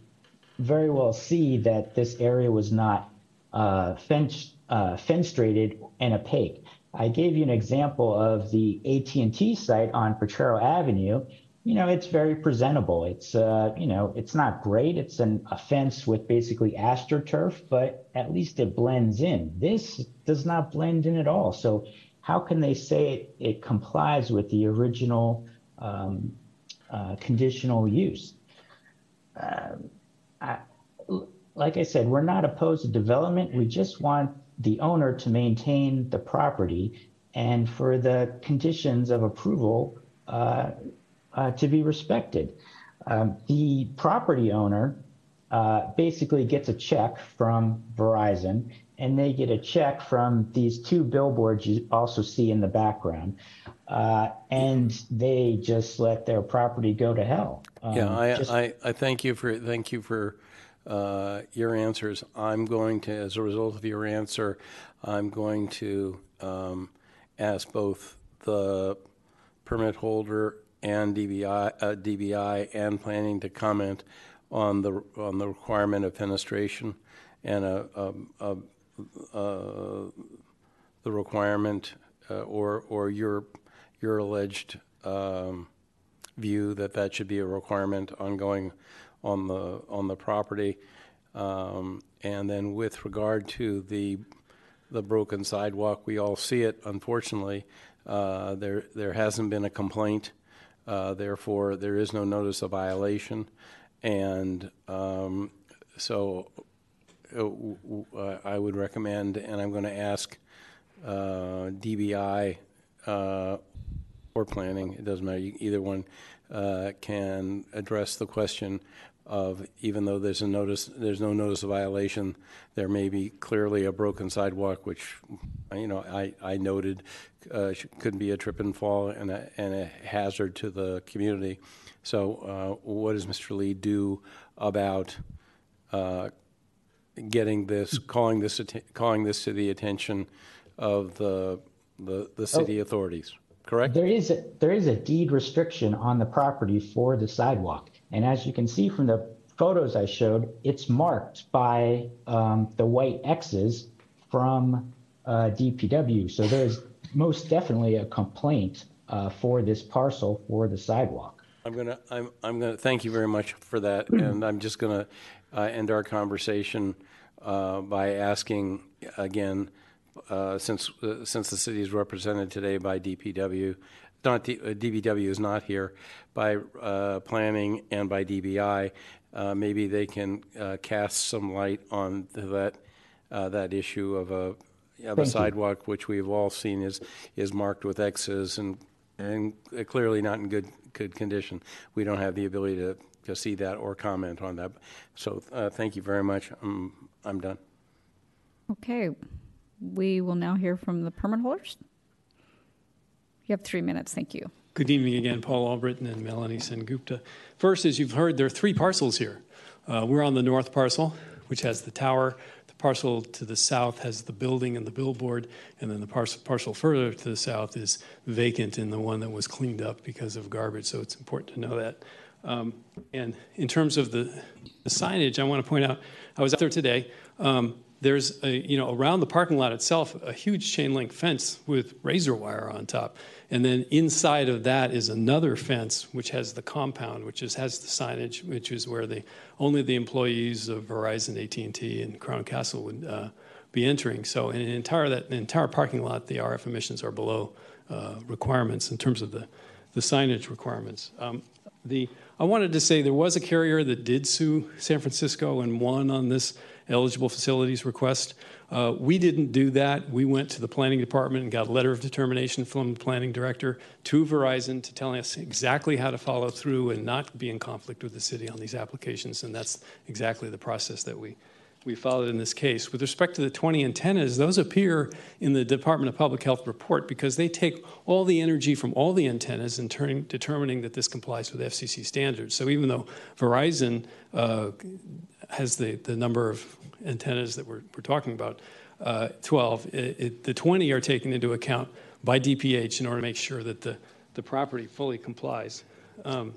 very well see that this area was not uh, fence, uh, fenestrated and opaque. I gave you an example of the AT&T site on Potrero Avenue. You know, it's very presentable. It's, uh, you know, it's not great. It's an, a fence with basically astroturf, but at least it blends in. This does not blend in at all. So how can they say it, it complies with the original um, uh, conditional use? I, like I said, we're not opposed to development. We just want the owner to maintain the property and for the conditions of approval uh, uh, to be respected. Um, the property owner uh, basically gets a check from Verizon and they get a check from these two billboards you also see in the background. Uh, and they just let their property go to hell. Um, Yeah, I, just- I, I thank you for, thank you for uh, your answers. I'm going to, as a result of your answer, I'm going to um, ask both the permit holder and DBI, uh, DBI and planning to comment on the, on the requirement of fenestration and a, a, a, uh, the requirement uh, or, or your, your alleged um, view that that should be a requirement ongoing on the, on the property. Um, And then with regard to the, the broken sidewalk, we all see it, unfortunately. Uh, There, there hasn't been a complaint, uh, therefore, there is no notice of violation. And um, so uh, uh, I would recommend, and I'm going to ask uh, DBI uh, or planning, it doesn't matter, either one can address the question of, even though there's a notice, there's no notice of violation, there may be clearly a broken sidewalk, which, you know, I, I noted uh, sh- could be a trip and fall and a, and a hazard to the community. So uh, what does Mr. Lee do about uh, getting this, calling this, atten- calling this to the attention of the, the, the city authorities, correct? There is a, there is a deed restriction on the property for the sidewalk. And as you can see from the photos I showed, it's marked by um, the white X's from uh, DPW. So there's most definitely a complaint uh, for this parcel for the sidewalk. I'm gonna, I'm, I'm gonna, thank you very much for that, and I'm just gonna uh, end our conversation uh, by asking again, uh, since, uh, since the city is represented today by DPW, not, D- uh, DPW is not here, by uh, planning and by DBI, uh, maybe they can uh, cast some light on that, uh, that issue of a, of Thank a you. sidewalk, which we've all seen is, is marked with X's and, and clearly not in good, good condition. We don't have the ability to, to see that or comment on that. So, uh, thank you very much. I'm, I'm done. Okay. We will now hear from the permit holders. You have three minutes. Thank you. Good evening again, Paul Albritton and Melanie Sengupta. First, as you've heard, there are three parcels here. Uh, we're on the north parcel, which has the tower. The parcel to the south has the building and the billboard, and then the parcel, parcel further to the south is vacant and the one that was cleaned up because of garbage. So it's important to know that. Um, and in terms of the, the, signage, I want to point out, I was out there today. Um, there's a, you know, around the parking lot itself, a huge chain link fence with razor wire on top. And then inside of that is another fence, which has the compound, which is, has the signage, which is where the, only the employees of Verizon, AT&T, and Crown Castle would uh, be entering. So in an entire, that entire parking lot, the RF emissions are below uh, requirements in terms of the, the signage requirements. Um, the, I wanted to say there was a carrier that did sue San Francisco and won on this eligible facilities request. Uh, we didn't do that. We went to the planning department and got a letter of determination from the planning director to Verizon to tell us exactly how to follow through and not be in conflict with the city on these applications. And that's exactly the process that we, we followed in this case. With respect to the 20 antennas, those appear in the Department of Public Health report because they take all the energy from all the antennas and turning, determining that this complies with FCC standards. So even though Verizon uh, has the, the number of antennas that we're, we're talking about, uh, 12, it, it, the 20 are taken into account by DPH in order to make sure that the, the property fully complies. Um,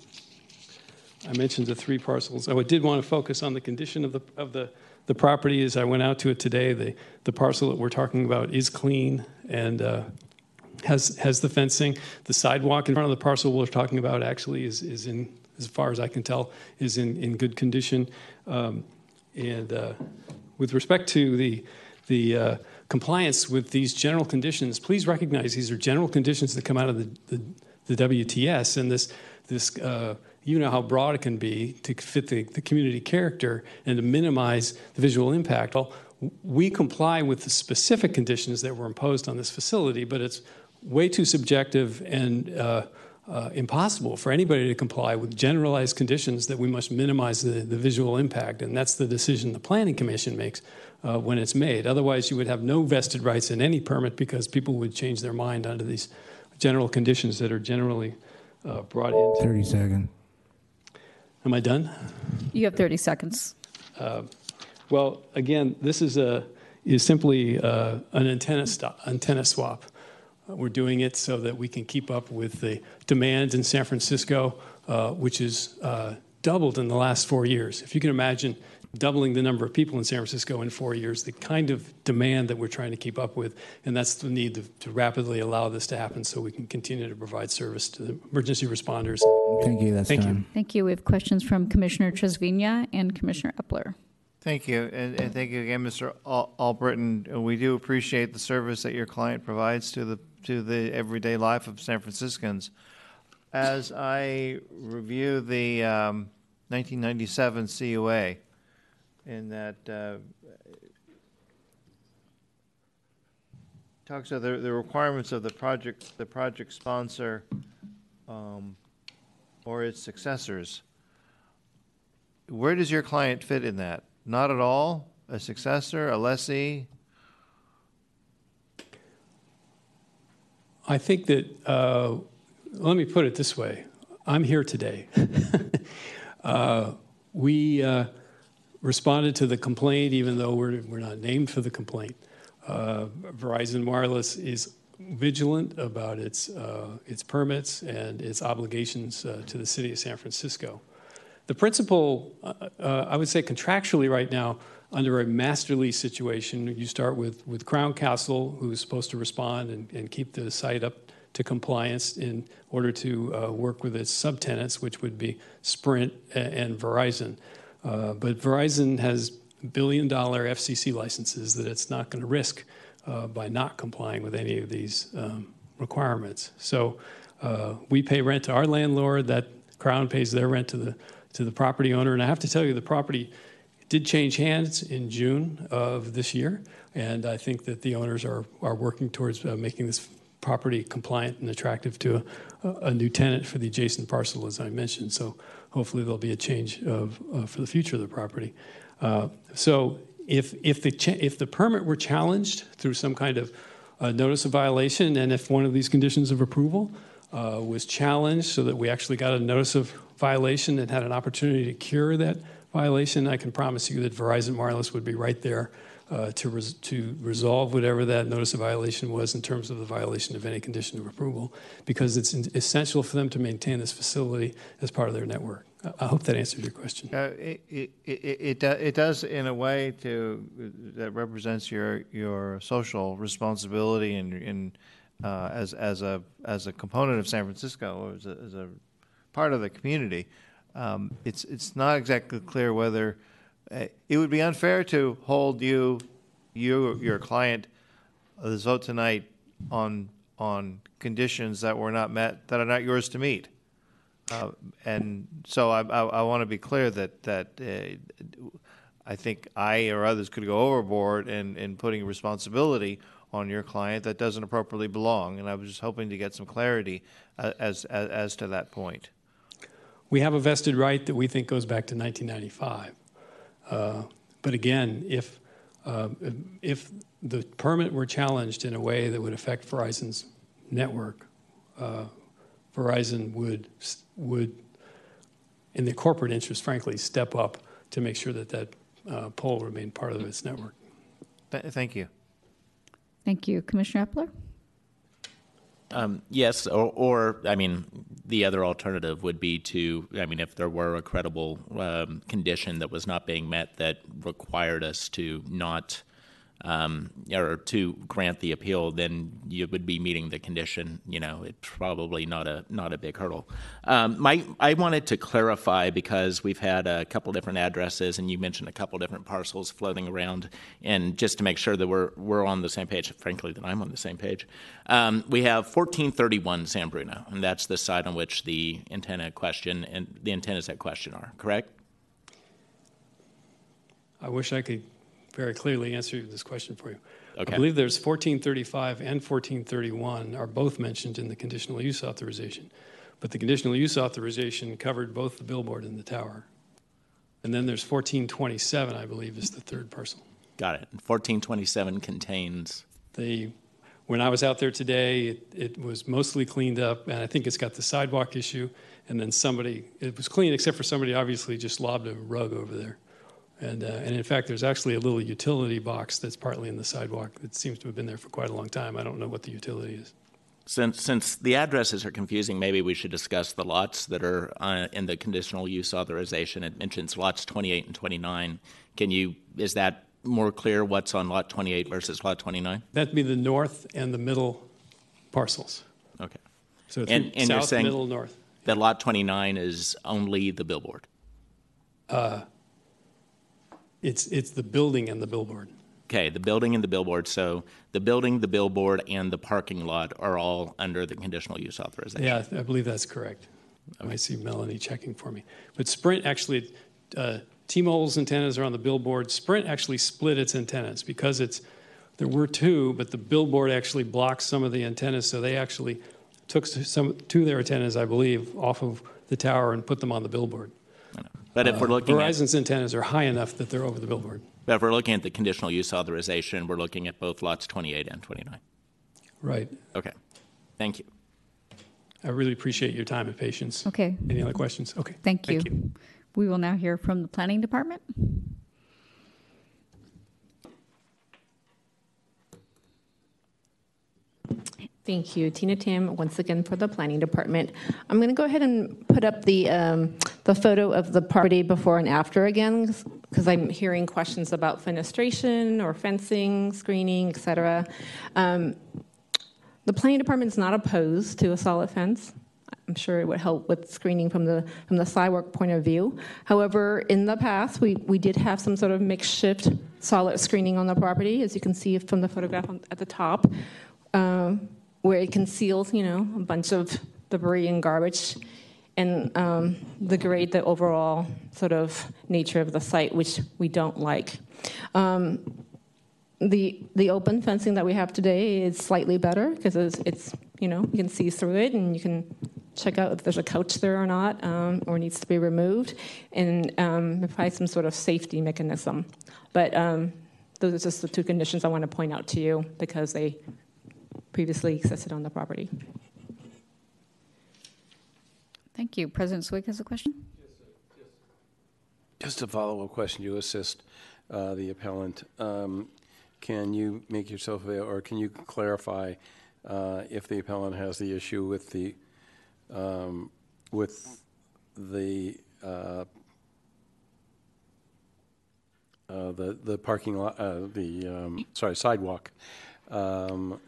I mentioned the three parcels. Oh, I did want to focus on the condition of the, of the, the property as I went out to it today. The, the parcel that we're talking about is clean and uh, has, has the fencing. The sidewalk in front of the parcel we're talking about actually is, is in, as far as I can tell, is in, in good condition. Um, and uh, with respect to the, the uh, compliance with these general conditions, please recognize these are general conditions that come out of the, the, the WTS, and this, this uh, you know how broad it can be to fit the, the community character and to minimize the visual impact. Well, we comply with the specific conditions that were imposed on this facility, but it's way too subjective and uh, uh, impossible for anybody to comply with generalized conditions that we must minimize the, the visual impact. And that's the decision the Planning Commission makes uh, when it's made. Otherwise, you would have no vested rights in any permit because people would change their mind under these general conditions that are generally uh, brought in. 30 seconds. Am I done? You have 30 seconds. Uh, well, again, this is, a, is simply uh, an antenna, stop, antenna swap. Uh, we're doing it so that we can keep up with the demand in San Francisco, uh, which is uh, doubled in the last four years. If you can imagine doubling the number of people in San Francisco in four years, the kind of demand that we're trying to keep up with, and that's the need to, to rapidly allow this to happen so we can continue to provide service to the emergency responders. Thank you. That's Thank time. you. Thank you. We have questions from Commissioner Trasviña and Commissioner Eppler. Thank you, and, and thank you again, Mr. Al- Albritton. We do appreciate the service that your client provides to the to the everyday life of San Franciscans. As I review the um, 1997 CUA, in that uh, talks about the, the requirements of the project, the project sponsor um, or its successors. Where does your client fit in that? Not at all? A successor, a lessee? I think that, uh, let me put it this way I'm here today. uh, we uh, responded to the complaint, even though we're, we're not named for the complaint. Uh, Verizon Wireless is vigilant about its, uh, its permits and its obligations uh, to the city of San Francisco. The principle, uh, uh, I would say contractually right now, under a master lease situation, you start with, with Crown Castle, who's supposed to respond and, and keep the site up to compliance in order to uh, work with its subtenants, which would be Sprint and, and Verizon. Uh, but Verizon has billion dollar FCC licenses that it's not going to risk uh, by not complying with any of these um, requirements. So uh, we pay rent to our landlord, that Crown pays their rent to the, to the property owner. And I have to tell you, the property did change hands in June of this year. And I think that the owners are, are working towards uh, making this property compliant and attractive to a, a, new tenant for the adjacent parcel, as I mentioned. So hopefully there'll be a change of, uh, for the future of the property. Uh, so if, if, the, if the permit were challenged through some kind of uh, notice of violation, and if one of these conditions of approval uh, was challenged so that we actually got a notice of violation and had an opportunity to cure that violation, I can promise you that Verizon Wireless would be right there uh, to, res- to resolve whatever that notice of violation was in terms of the violation of any condition of approval, because it's in- essential for them to maintain this facility as part of their network. I- hope that answers your question. Uh, It, it, it, it does in a way to, that represents your, your social responsibility and, and uh, as, as a, as a component of San Francisco, or as a, as a part of the community. Um, It's, it's not exactly clear whether, it would be unfair to hold you, you, your client, uh, this vote tonight on, on conditions that were not met, that are not yours to meet. Uh, And so I, I, I want to be clear that, that uh, I think I or others could go overboard in, in putting responsibility on your client that doesn't appropriately belong. And I was just hoping to get some clarity uh, as, as, as to that point. We have a vested right that we think goes back to 1995. Uh, But again, if, uh, if the permit were challenged in a way that would affect Verizon's network, uh, Verizon would, would, in the corporate interest, frankly, step up to make sure that that uh, pole remained part of its network. Thank you. Thank you. Commissioner Eppler? Um, yes, or, or I mean, the other alternative would be to, I mean, if there were a credible um, condition that was not being met that required us to not, um, or to grant the appeal, then you would be meeting the condition. You know, it's probably not a not a big hurdle. Um, my, I wanted to clarify because we've had a couple different addresses, and you mentioned a couple different parcels floating around, and just to make sure that we're we're on the same page. Frankly, that I'm on the same page. Um, we have 1431 San Bruno, and that's the site on which the antenna question and the antennas at question are. Correct? I wish I could very clearly answer this question for you. Okay. I believe there's 1435 and 1431 are both mentioned in the conditional use authorization, but the conditional use authorization covered both the billboard and the tower. And then there's 1427, I believe, is the third parcel. Got it. 1427 contains. The, when I was out there today, it, it was mostly cleaned up, and I think it's got the sidewalk issue. And then somebody, it was clean except for somebody obviously just lobbed a rug over there. And, uh, and in fact, there's actually a little utility box that's partly in the sidewalk that seems to have been there for quite a long time. I don't know what the utility is. Since, since the addresses are confusing, maybe we should discuss the lots that are uh, in the conditional use authorization. It mentions lots 28 and 29. Can you, is that more clear what's on lot 28 versus lot 29? That'd be the north and the middle parcels. Okay. So And, and you're south, saying middle, north. that lot 29 is only the billboard? Uh, it's, it's the building and the billboard. Okay, the building and the billboard. So the building, the billboard, and the parking lot are all under the conditional use authorization. Yeah, I believe that's correct. I see Melanie checking for me. But Sprint actually, uh, T-Mobile's antennas are on the billboard. Sprint actually split its antennas because it's there were two, but the billboard actually blocks some of the antennas, so they actually took some two of their antennas, I believe, off of the tower and put them on the billboard. But if we're Uh, looking at- Verizon's antennas are high enough that they're over the billboard. But if we're looking at the conditional use authorization, we're looking at both lots 28 and 29. Right. Okay, thank you. I really appreciate your time and patience. Okay. Any other questions? Okay. Thank you. We will now hear from the Planning Department. Thank you, Tina Tam, once again for the Planning Department. I'm going to go ahead and put up the, um, the photo of the property before and after again, because I'm hearing questions about fenestration or fencing, screening, et cetera. Um, The Planning Department is not opposed to a solid fence. I'm sure it would help with screening from the, from the sidewalk point of view. However, in the past, we, we did have some sort of makeshift solid screening on the property, as you can see from the photograph on, at the top, um, where it conceals, you know, a bunch of debris and garbage and um, degrade the overall sort of nature of the site, which we don't like. Um, the the open fencing that we have today is slightly better because it's, it's you know you can see through it and you can check out if there's a couch there or not, um, or needs to be removed, and um, some sort of safety mechanism. But um, those are just the two conditions I want to point out to you because they previously existed on the property. Thank you. President Swig has a question. Just a follow-up question to assist uh, the appellant. Um, Can you make yourself, avail- or can you clarify uh, if the appellant has the issue with the, um, with the, uh, uh, the the parking lot, uh, the, um, sorry, sidewalk? Um,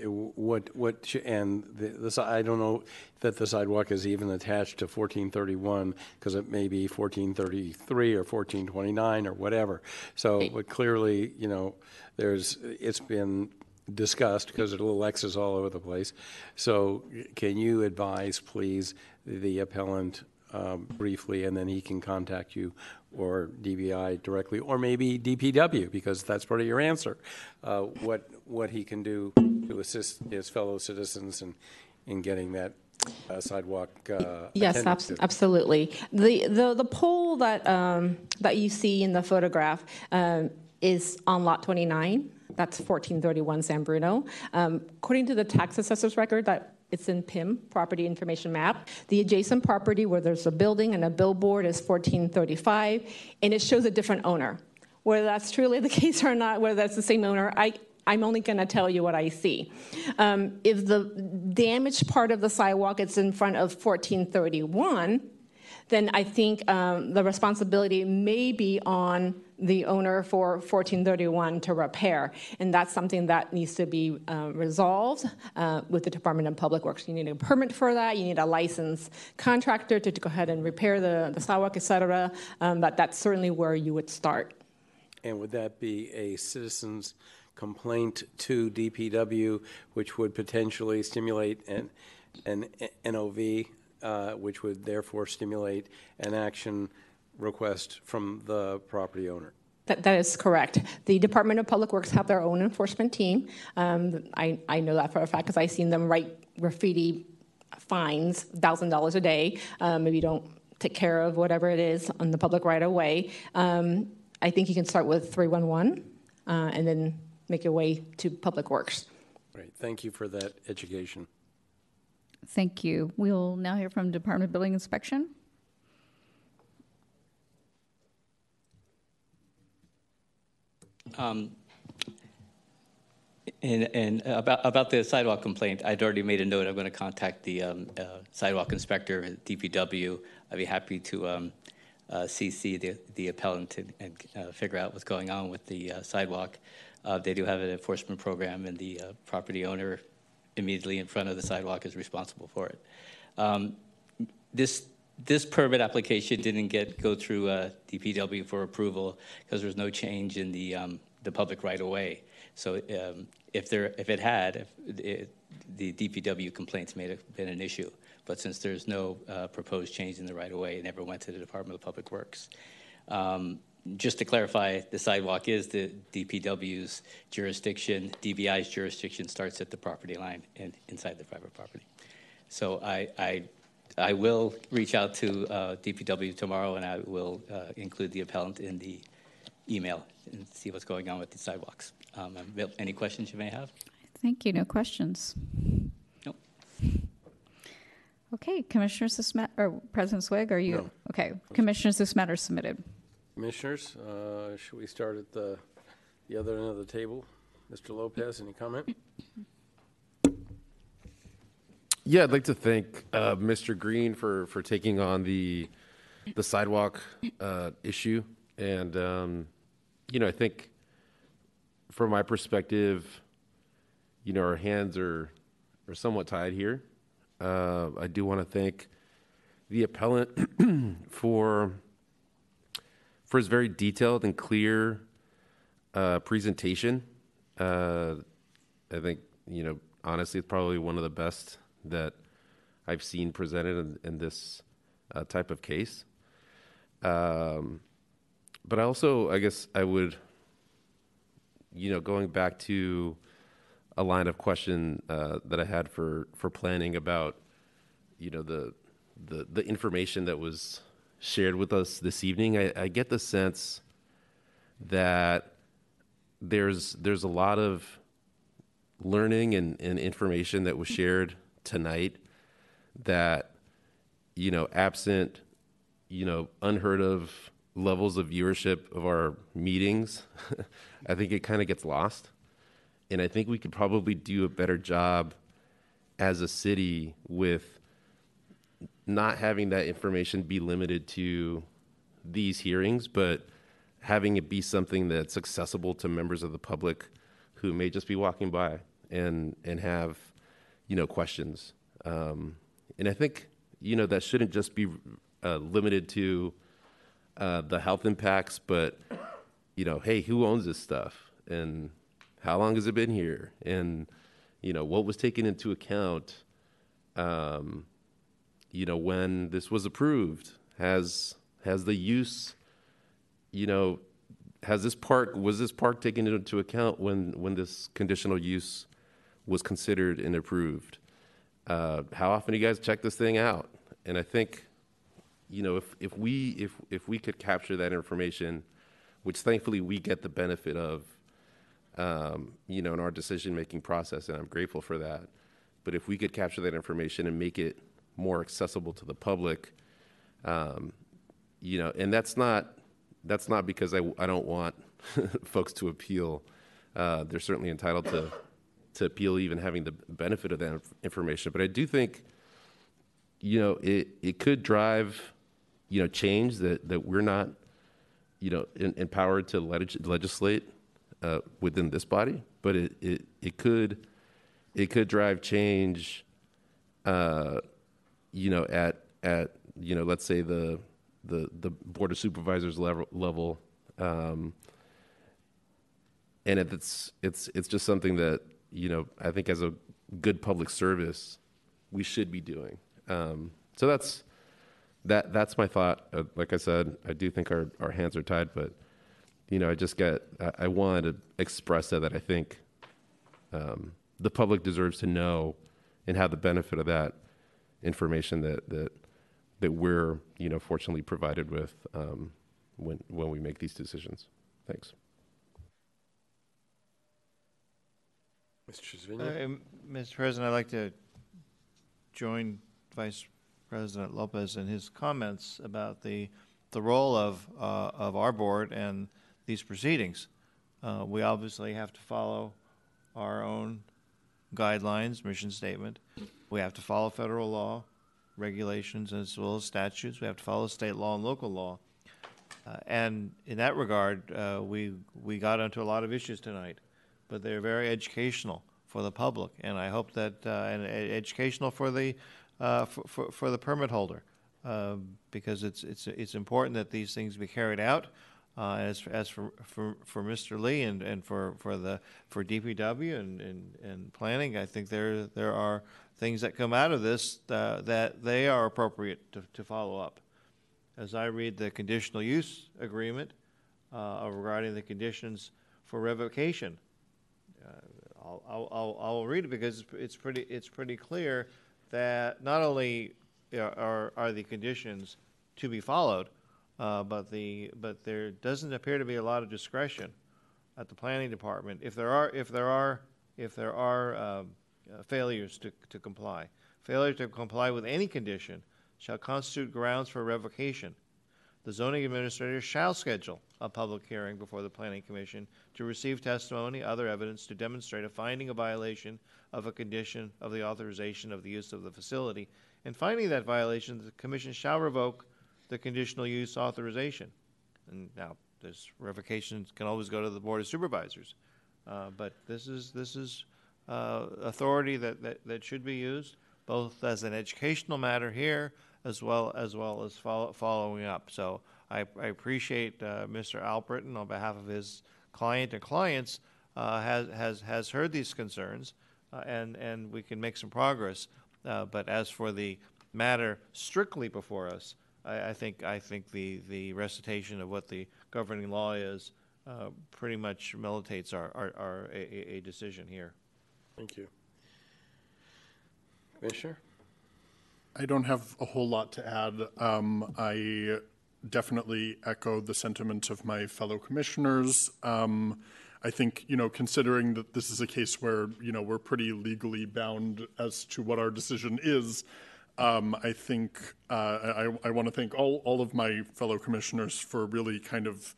it- What, what, sh- and the, the si- I don't know that the sidewalk is even attached to 1431, because it may be 1433 or 1429 or whatever. So, but clearly, you know, there's, it's been discussed, because there are little X's all over the place. So can you advise, please, the appellant um, briefly, and then he can contact you or DBI directly, or maybe DPW, because that's part of your answer, uh, what, what he can do to assist his fellow citizens in, in getting that uh, sidewalk uh, Yes, to. absolutely. The, the, the pole that, um, that you see in the photograph um, is on Lot 29. That's 1431 San Bruno. Um, According to the tax assessor's record, that it's in PIM, Property Information Map, the adjacent property where there's a building and a billboard is 1435, and it shows a different owner. Whether that's truly the case or not, whether that's the same owner, I, I'm only going to tell you what I see. Um, if the damaged part of the sidewalk is in front of 1431, then I think um, the responsibility may be on the owner for 1431 to repair. And that's something that needs to be uh, resolved uh, with the Department of Public Works. You need a permit for that, you need a licensed contractor to, to go ahead and repair the, the sidewalk, et cetera. Um, but that's certainly where you would start. And would that be a citizen's complaint to DPW, which would potentially stimulate an, an NOV, uh, which would therefore stimulate an action request from the property owner? That, that is correct. The Department of Public Works have their own enforcement team. Um, I, I know that for a fact because I've seen them write graffiti fines, $1,000 a day, um, if you don't take care of whatever it is on the public right of way. Um, I think you can start with 311 uh, and then make your way to Public Works. Great, thank you for that education. Thank you. We'll now hear from Department of Building Inspection. Um, And, and about, about the sidewalk complaint, I'd already made a note. I'm going to contact the um, uh, sidewalk inspector at DPW. I'd be happy to um, uh, CC the, the appellant and, and uh, figure out what's going on with the uh, sidewalk. Uh, They do have an enforcement program, and the uh, property owner immediately in front of the sidewalk is responsible for it. Um, This, this permit application didn't get, go through uh, DPW for approval because there was no change in the, um, the public right-of-way. So um, if there, if it had, if it- the DPW complaints may have been an issue. But since there's no uh, proposed change in the right-of-way, it never went to the Department of Public Works. Um, Just to clarify, the sidewalk is the DPW's jurisdiction. DBI's jurisdiction starts at the property line and inside the private property. So I, I, I will reach out to uh, DPW tomorrow, and I will uh, include the appellant in the email and see what's going on with the sidewalks. Um, Any questions you may have? Thank you. No questions. Nope. Okay, Commissioners, this ma- or President Swig, are you? No. Okay, Commissioners, this matter is submitted. Commissioners, uh, should we start at the, the other end of the table? Mr. Lopez, any comment? Yeah, I'd like to thank uh, Mr. Greene for, for taking on the the sidewalk uh, issue, and um, you know, I think from my perspective, you know, our hands are are somewhat tied here. Uh, I do want to thank the appellant for for his very detailed and clear uh, presentation. Uh, I think you know, honestly, it's probably one of the best that I've seen presented in, in this uh, type of case. Um, but I also, I guess, I would, you know, going back to a line of question uh, that I had for for planning about you know, the, the, the information that was shared with us this evening, I, I get the sense that there's, there's a lot of learning and, and information that was shared tonight that, you know, absent, you know, unheard of levels of viewership of our meetings, I think it kind of gets lost. And I think we could probably do a better job as a city with not having that information be limited to these hearings, but having it be something that's accessible to members of the public who may just be walking by and and have you know questions. Um, and I think you know that shouldn't just be uh, limited to uh, the health impacts, but you know, hey, who owns this stuff? And how long has it been here? And you know what was taken into account? Um, you know when this was approved has has the use you know has this park was this park taken into account when when this conditional use was considered and approved? Uh, how often do you guys check this thing out? And i think you know if if we if if we could capture that information which thankfully we get the benefit of um, you know in our decision making process and i'm grateful for that but if we could capture that information and make it more accessible to the public um, you know and that's not that's not because I, I don't want folks to appeal. Uh, they're certainly entitled to to appeal, even having the benefit of that information. But I do think, you know, it it could drive, you know, change that that we're not, you know, in, empowered to leg- legislate uh, within this body. But it, it it could it could drive change. Uh, you know, at at you know, let's say the the the board of supervisors level level, um, and it's it's it's just something that you know I think as a good public service we should be doing. Um, so that's that that's my thought. Uh, like I said, I do think our our hands are tied, but you know I just get I, I wanted to express that that I think um, the public deserves to know and have the benefit of that information that that that we're you know fortunately provided with um, when when we make these decisions. Thanks. Mr. Trasviña? Uh, Mr. President, I'd like to join Vice President Lopez in his comments about the the role of uh, of our board and these proceedings. Uh, we obviously have to follow our own guidelines, mission statement. We have to follow federal law regulations as well as statutes. We have to follow state law and local law. Uh, and in that regard, uh, we we got into a lot of issues tonight, but they're very educational for the public, and I hope that uh, and educational for the uh, for, for, for the permit holder, uh, because it's it's it's important that these things be carried out. Uh, as as for, for for Mr. Lee and, and for, for the for DPW and, and, and planning, I think there there are things that come out of this uh, that they are appropriate to, to follow up. As I read the conditional use agreement uh, regarding the conditions for revocation, uh, I'll, I'll, I'll, read it because it's pretty, it's pretty clear that not only are, are the conditions to be followed, uh, but, the, but there doesn't appear to be a lot of discretion at the planning department. If there are, if there are, if there are um, uh, failures to, to comply. Failure to comply with any condition shall constitute grounds for revocation. The zoning administrator shall schedule a public hearing before the planning commission to receive testimony, other evidence to demonstrate a finding a violation of a condition of the authorization of the use of the facility. And finding that violation, the commission shall revoke the conditional use authorization. And now, this revocation can always go to the board of supervisors, uh, but this is this is uh, authority that, that, that should be used, both as an educational matter here as well as well as follow, following up. So I, I appreciate uh, Mr. Albritton on behalf of his client and clients uh, has, has, has heard these concerns uh, and, and we can make some progress. Uh, but as for the matter strictly before us, I, I, think, I think the, the recitation of what the governing law is uh, pretty much militates our, our, our a, a decision here. Thank you. Commissioner? I don't have a whole lot to add. Um, I definitely echo the sentiment of my fellow commissioners. Um, I think, you know, considering that this is a case where, you know, we're pretty legally bound as to what our decision is, um, I think uh, I, I want to thank all, all of my fellow commissioners for really kind of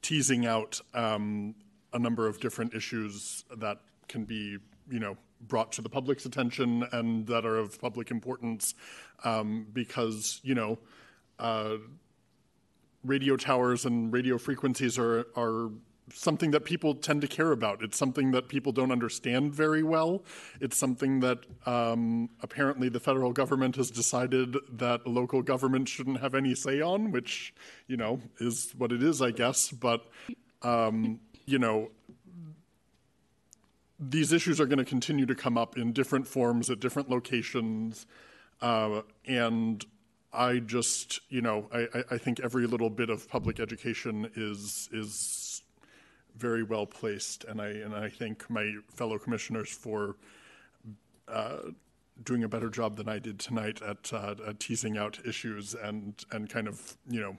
teasing out um, a number of different issues that can be, you know, brought to the public's attention and that are of public importance um, because, you know, uh, radio towers and radio frequencies are, are something that people tend to care about. It's something that people don't understand very well. It's something that um, apparently the federal government has decided that local government shouldn't have any say on, which, you know, is what it is, I guess. But, um, you know, these issues are going to continue to come up in different forms at different locations. Uh, and I just, you know, I, I think every little bit of public education is is very well placed, and I and I thank my fellow commissioners for uh, doing a better job than I did tonight at, uh, at teasing out issues and and kind of you know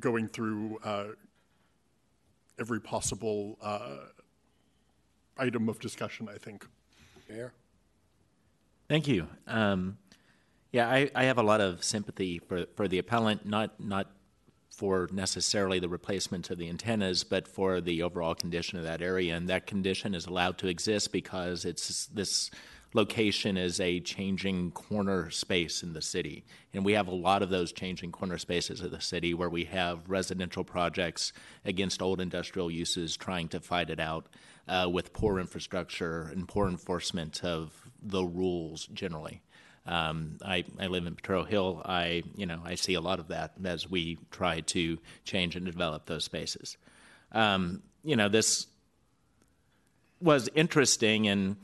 going through uh, every possible uh, item of discussion. I think. Mayor. Thank you. Um, yeah, I, I have a lot of sympathy for, for the appellant, not not for necessarily the replacement of the antennas, but for the overall condition of that area. And that condition is allowed to exist because it's this location is a changing corner space in the city. And we have a lot of those changing corner spaces of the city where we have residential projects against old industrial uses trying to fight it out uh, with poor infrastructure and poor enforcement of the rules generally. Um, I, I live in Potrero Hill. I, you know, I see a lot of that as we try to change and develop those spaces. Um, you know, this was interesting, and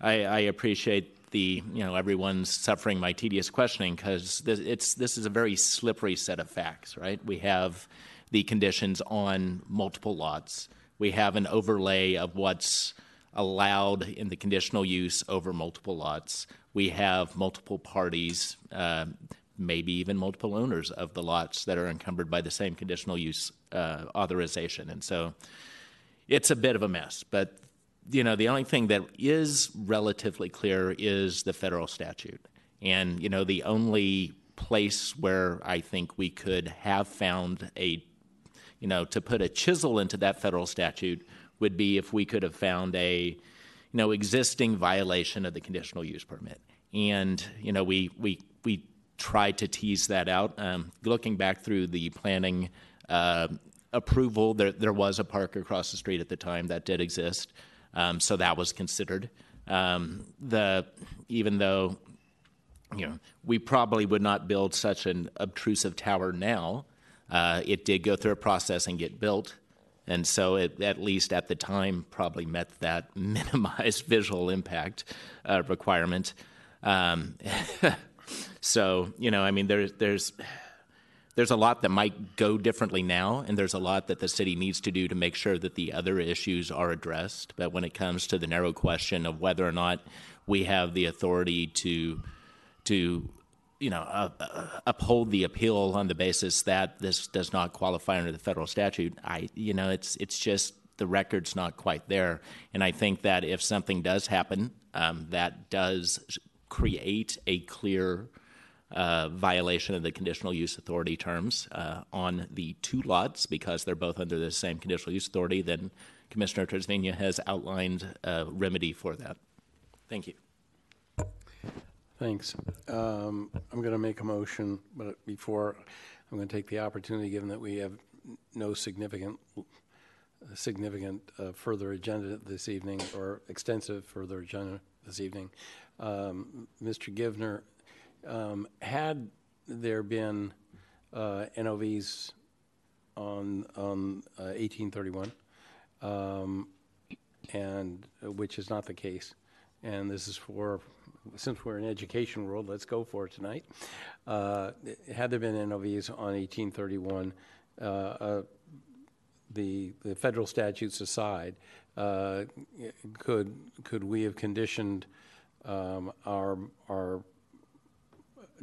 I, I, appreciate the, you know, everyone's suffering my tedious questioning because this, it's this is a very slippery set of facts, right? We have the conditions on multiple lots. We have an overlay of what's allowed in the conditional use over multiple lots we have multiple parties, uh, maybe even multiple owners of the lots that are encumbered by the same conditional use uh, authorization. And so it's a bit of a mess. But, you know, the only thing that is relatively clear is the federal statute. And, you know, the only place where I think we could have found a, you know, to put a chisel into that federal statute would be if we could have found a, you know, existing violation of the conditional use permit. And, you know, we, we, we tried to tease that out. Um, looking back through the planning uh, approval, there, there was a park across the street at the time that did exist. Um, so that was considered. Um, the, even though, you know, we probably would not build such an obtrusive tower now, uh, it did go through a process and get built. And so it, at least at the time, probably met that minimized visual impact uh, requirement. Um, so, you know, I mean, there, there's, there's a lot that might go differently now, and there's a lot that the city needs to do to make sure that the other issues are addressed. But when it comes to the narrow question of whether or not we have the authority to, to you know, uh, uh, uphold the appeal on the basis that this does not qualify under the federal statute, I, you know, it's it's just the record's not quite there. And I think that if something does happen, um, that does create a clear uh, violation of the conditional use authority terms uh, on the two lots because they're both under the same conditional use authority, then Commissioner Trasviña has outlined a remedy for that. Thank you. Thanks. Um, I'm going to make a motion, but before, I'm going to take the opportunity, given that we have no significant, significant uh, further agenda this evening or extensive further agenda this evening. Um, Mr. Givner, um, had there been uh, NOVs on on uh, 1831, um, and uh, which is not the case, and this is for since we're in education world, let's go for it tonight. Uh, had there been NOVs on 1831, uh, uh, the the federal statutes aside, uh, could could we have conditioned um, our our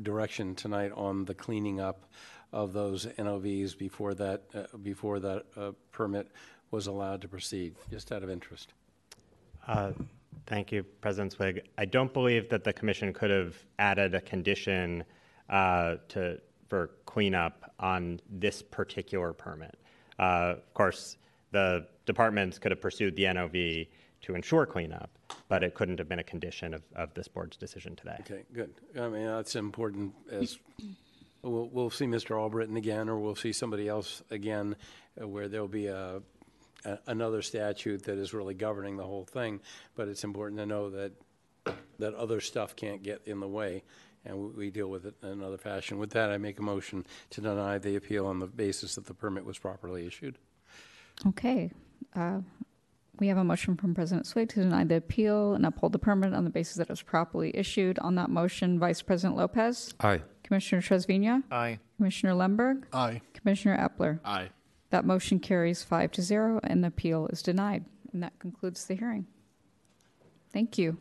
direction tonight on the cleaning up of those NOVs before that, uh, before that uh, permit was allowed to proceed, just out of interest. Thank you, President Swig. I don't believe that the commission could have added a condition uh, to, for cleanup on this particular permit. Uh, Of course, the departments could have pursued the NOV to ensure cleanup, but it couldn't have been a condition of, of this board's decision today. Okay, good. I mean, that's important as, we'll, we'll see Mr. Albritton again, or we'll see somebody else again, uh, where there'll be a, a- another statute that is really governing the whole thing. But it's important to know that, that other stuff can't get in the way, and we- we deal with it in another fashion. With that, I make a motion to deny the appeal on the basis that the permit was properly issued. Okay. Uh, We have a motion from President Swig to deny the appeal and uphold the permit on the basis that it was properly issued. On that motion, Vice President Lopez, Aye. Commissioner Trasviña, Aye. Commissioner Lundberg, Aye. Commissioner Eppler. Aye. That motion carries five to zero, and the appeal is denied. And that concludes the hearing. Thank you.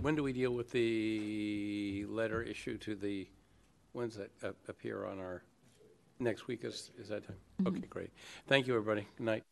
When do we deal with the letter issue to the, when's that uh, appear on our, next week is, is that time? Okay, great. Thank you, everybody. Good night.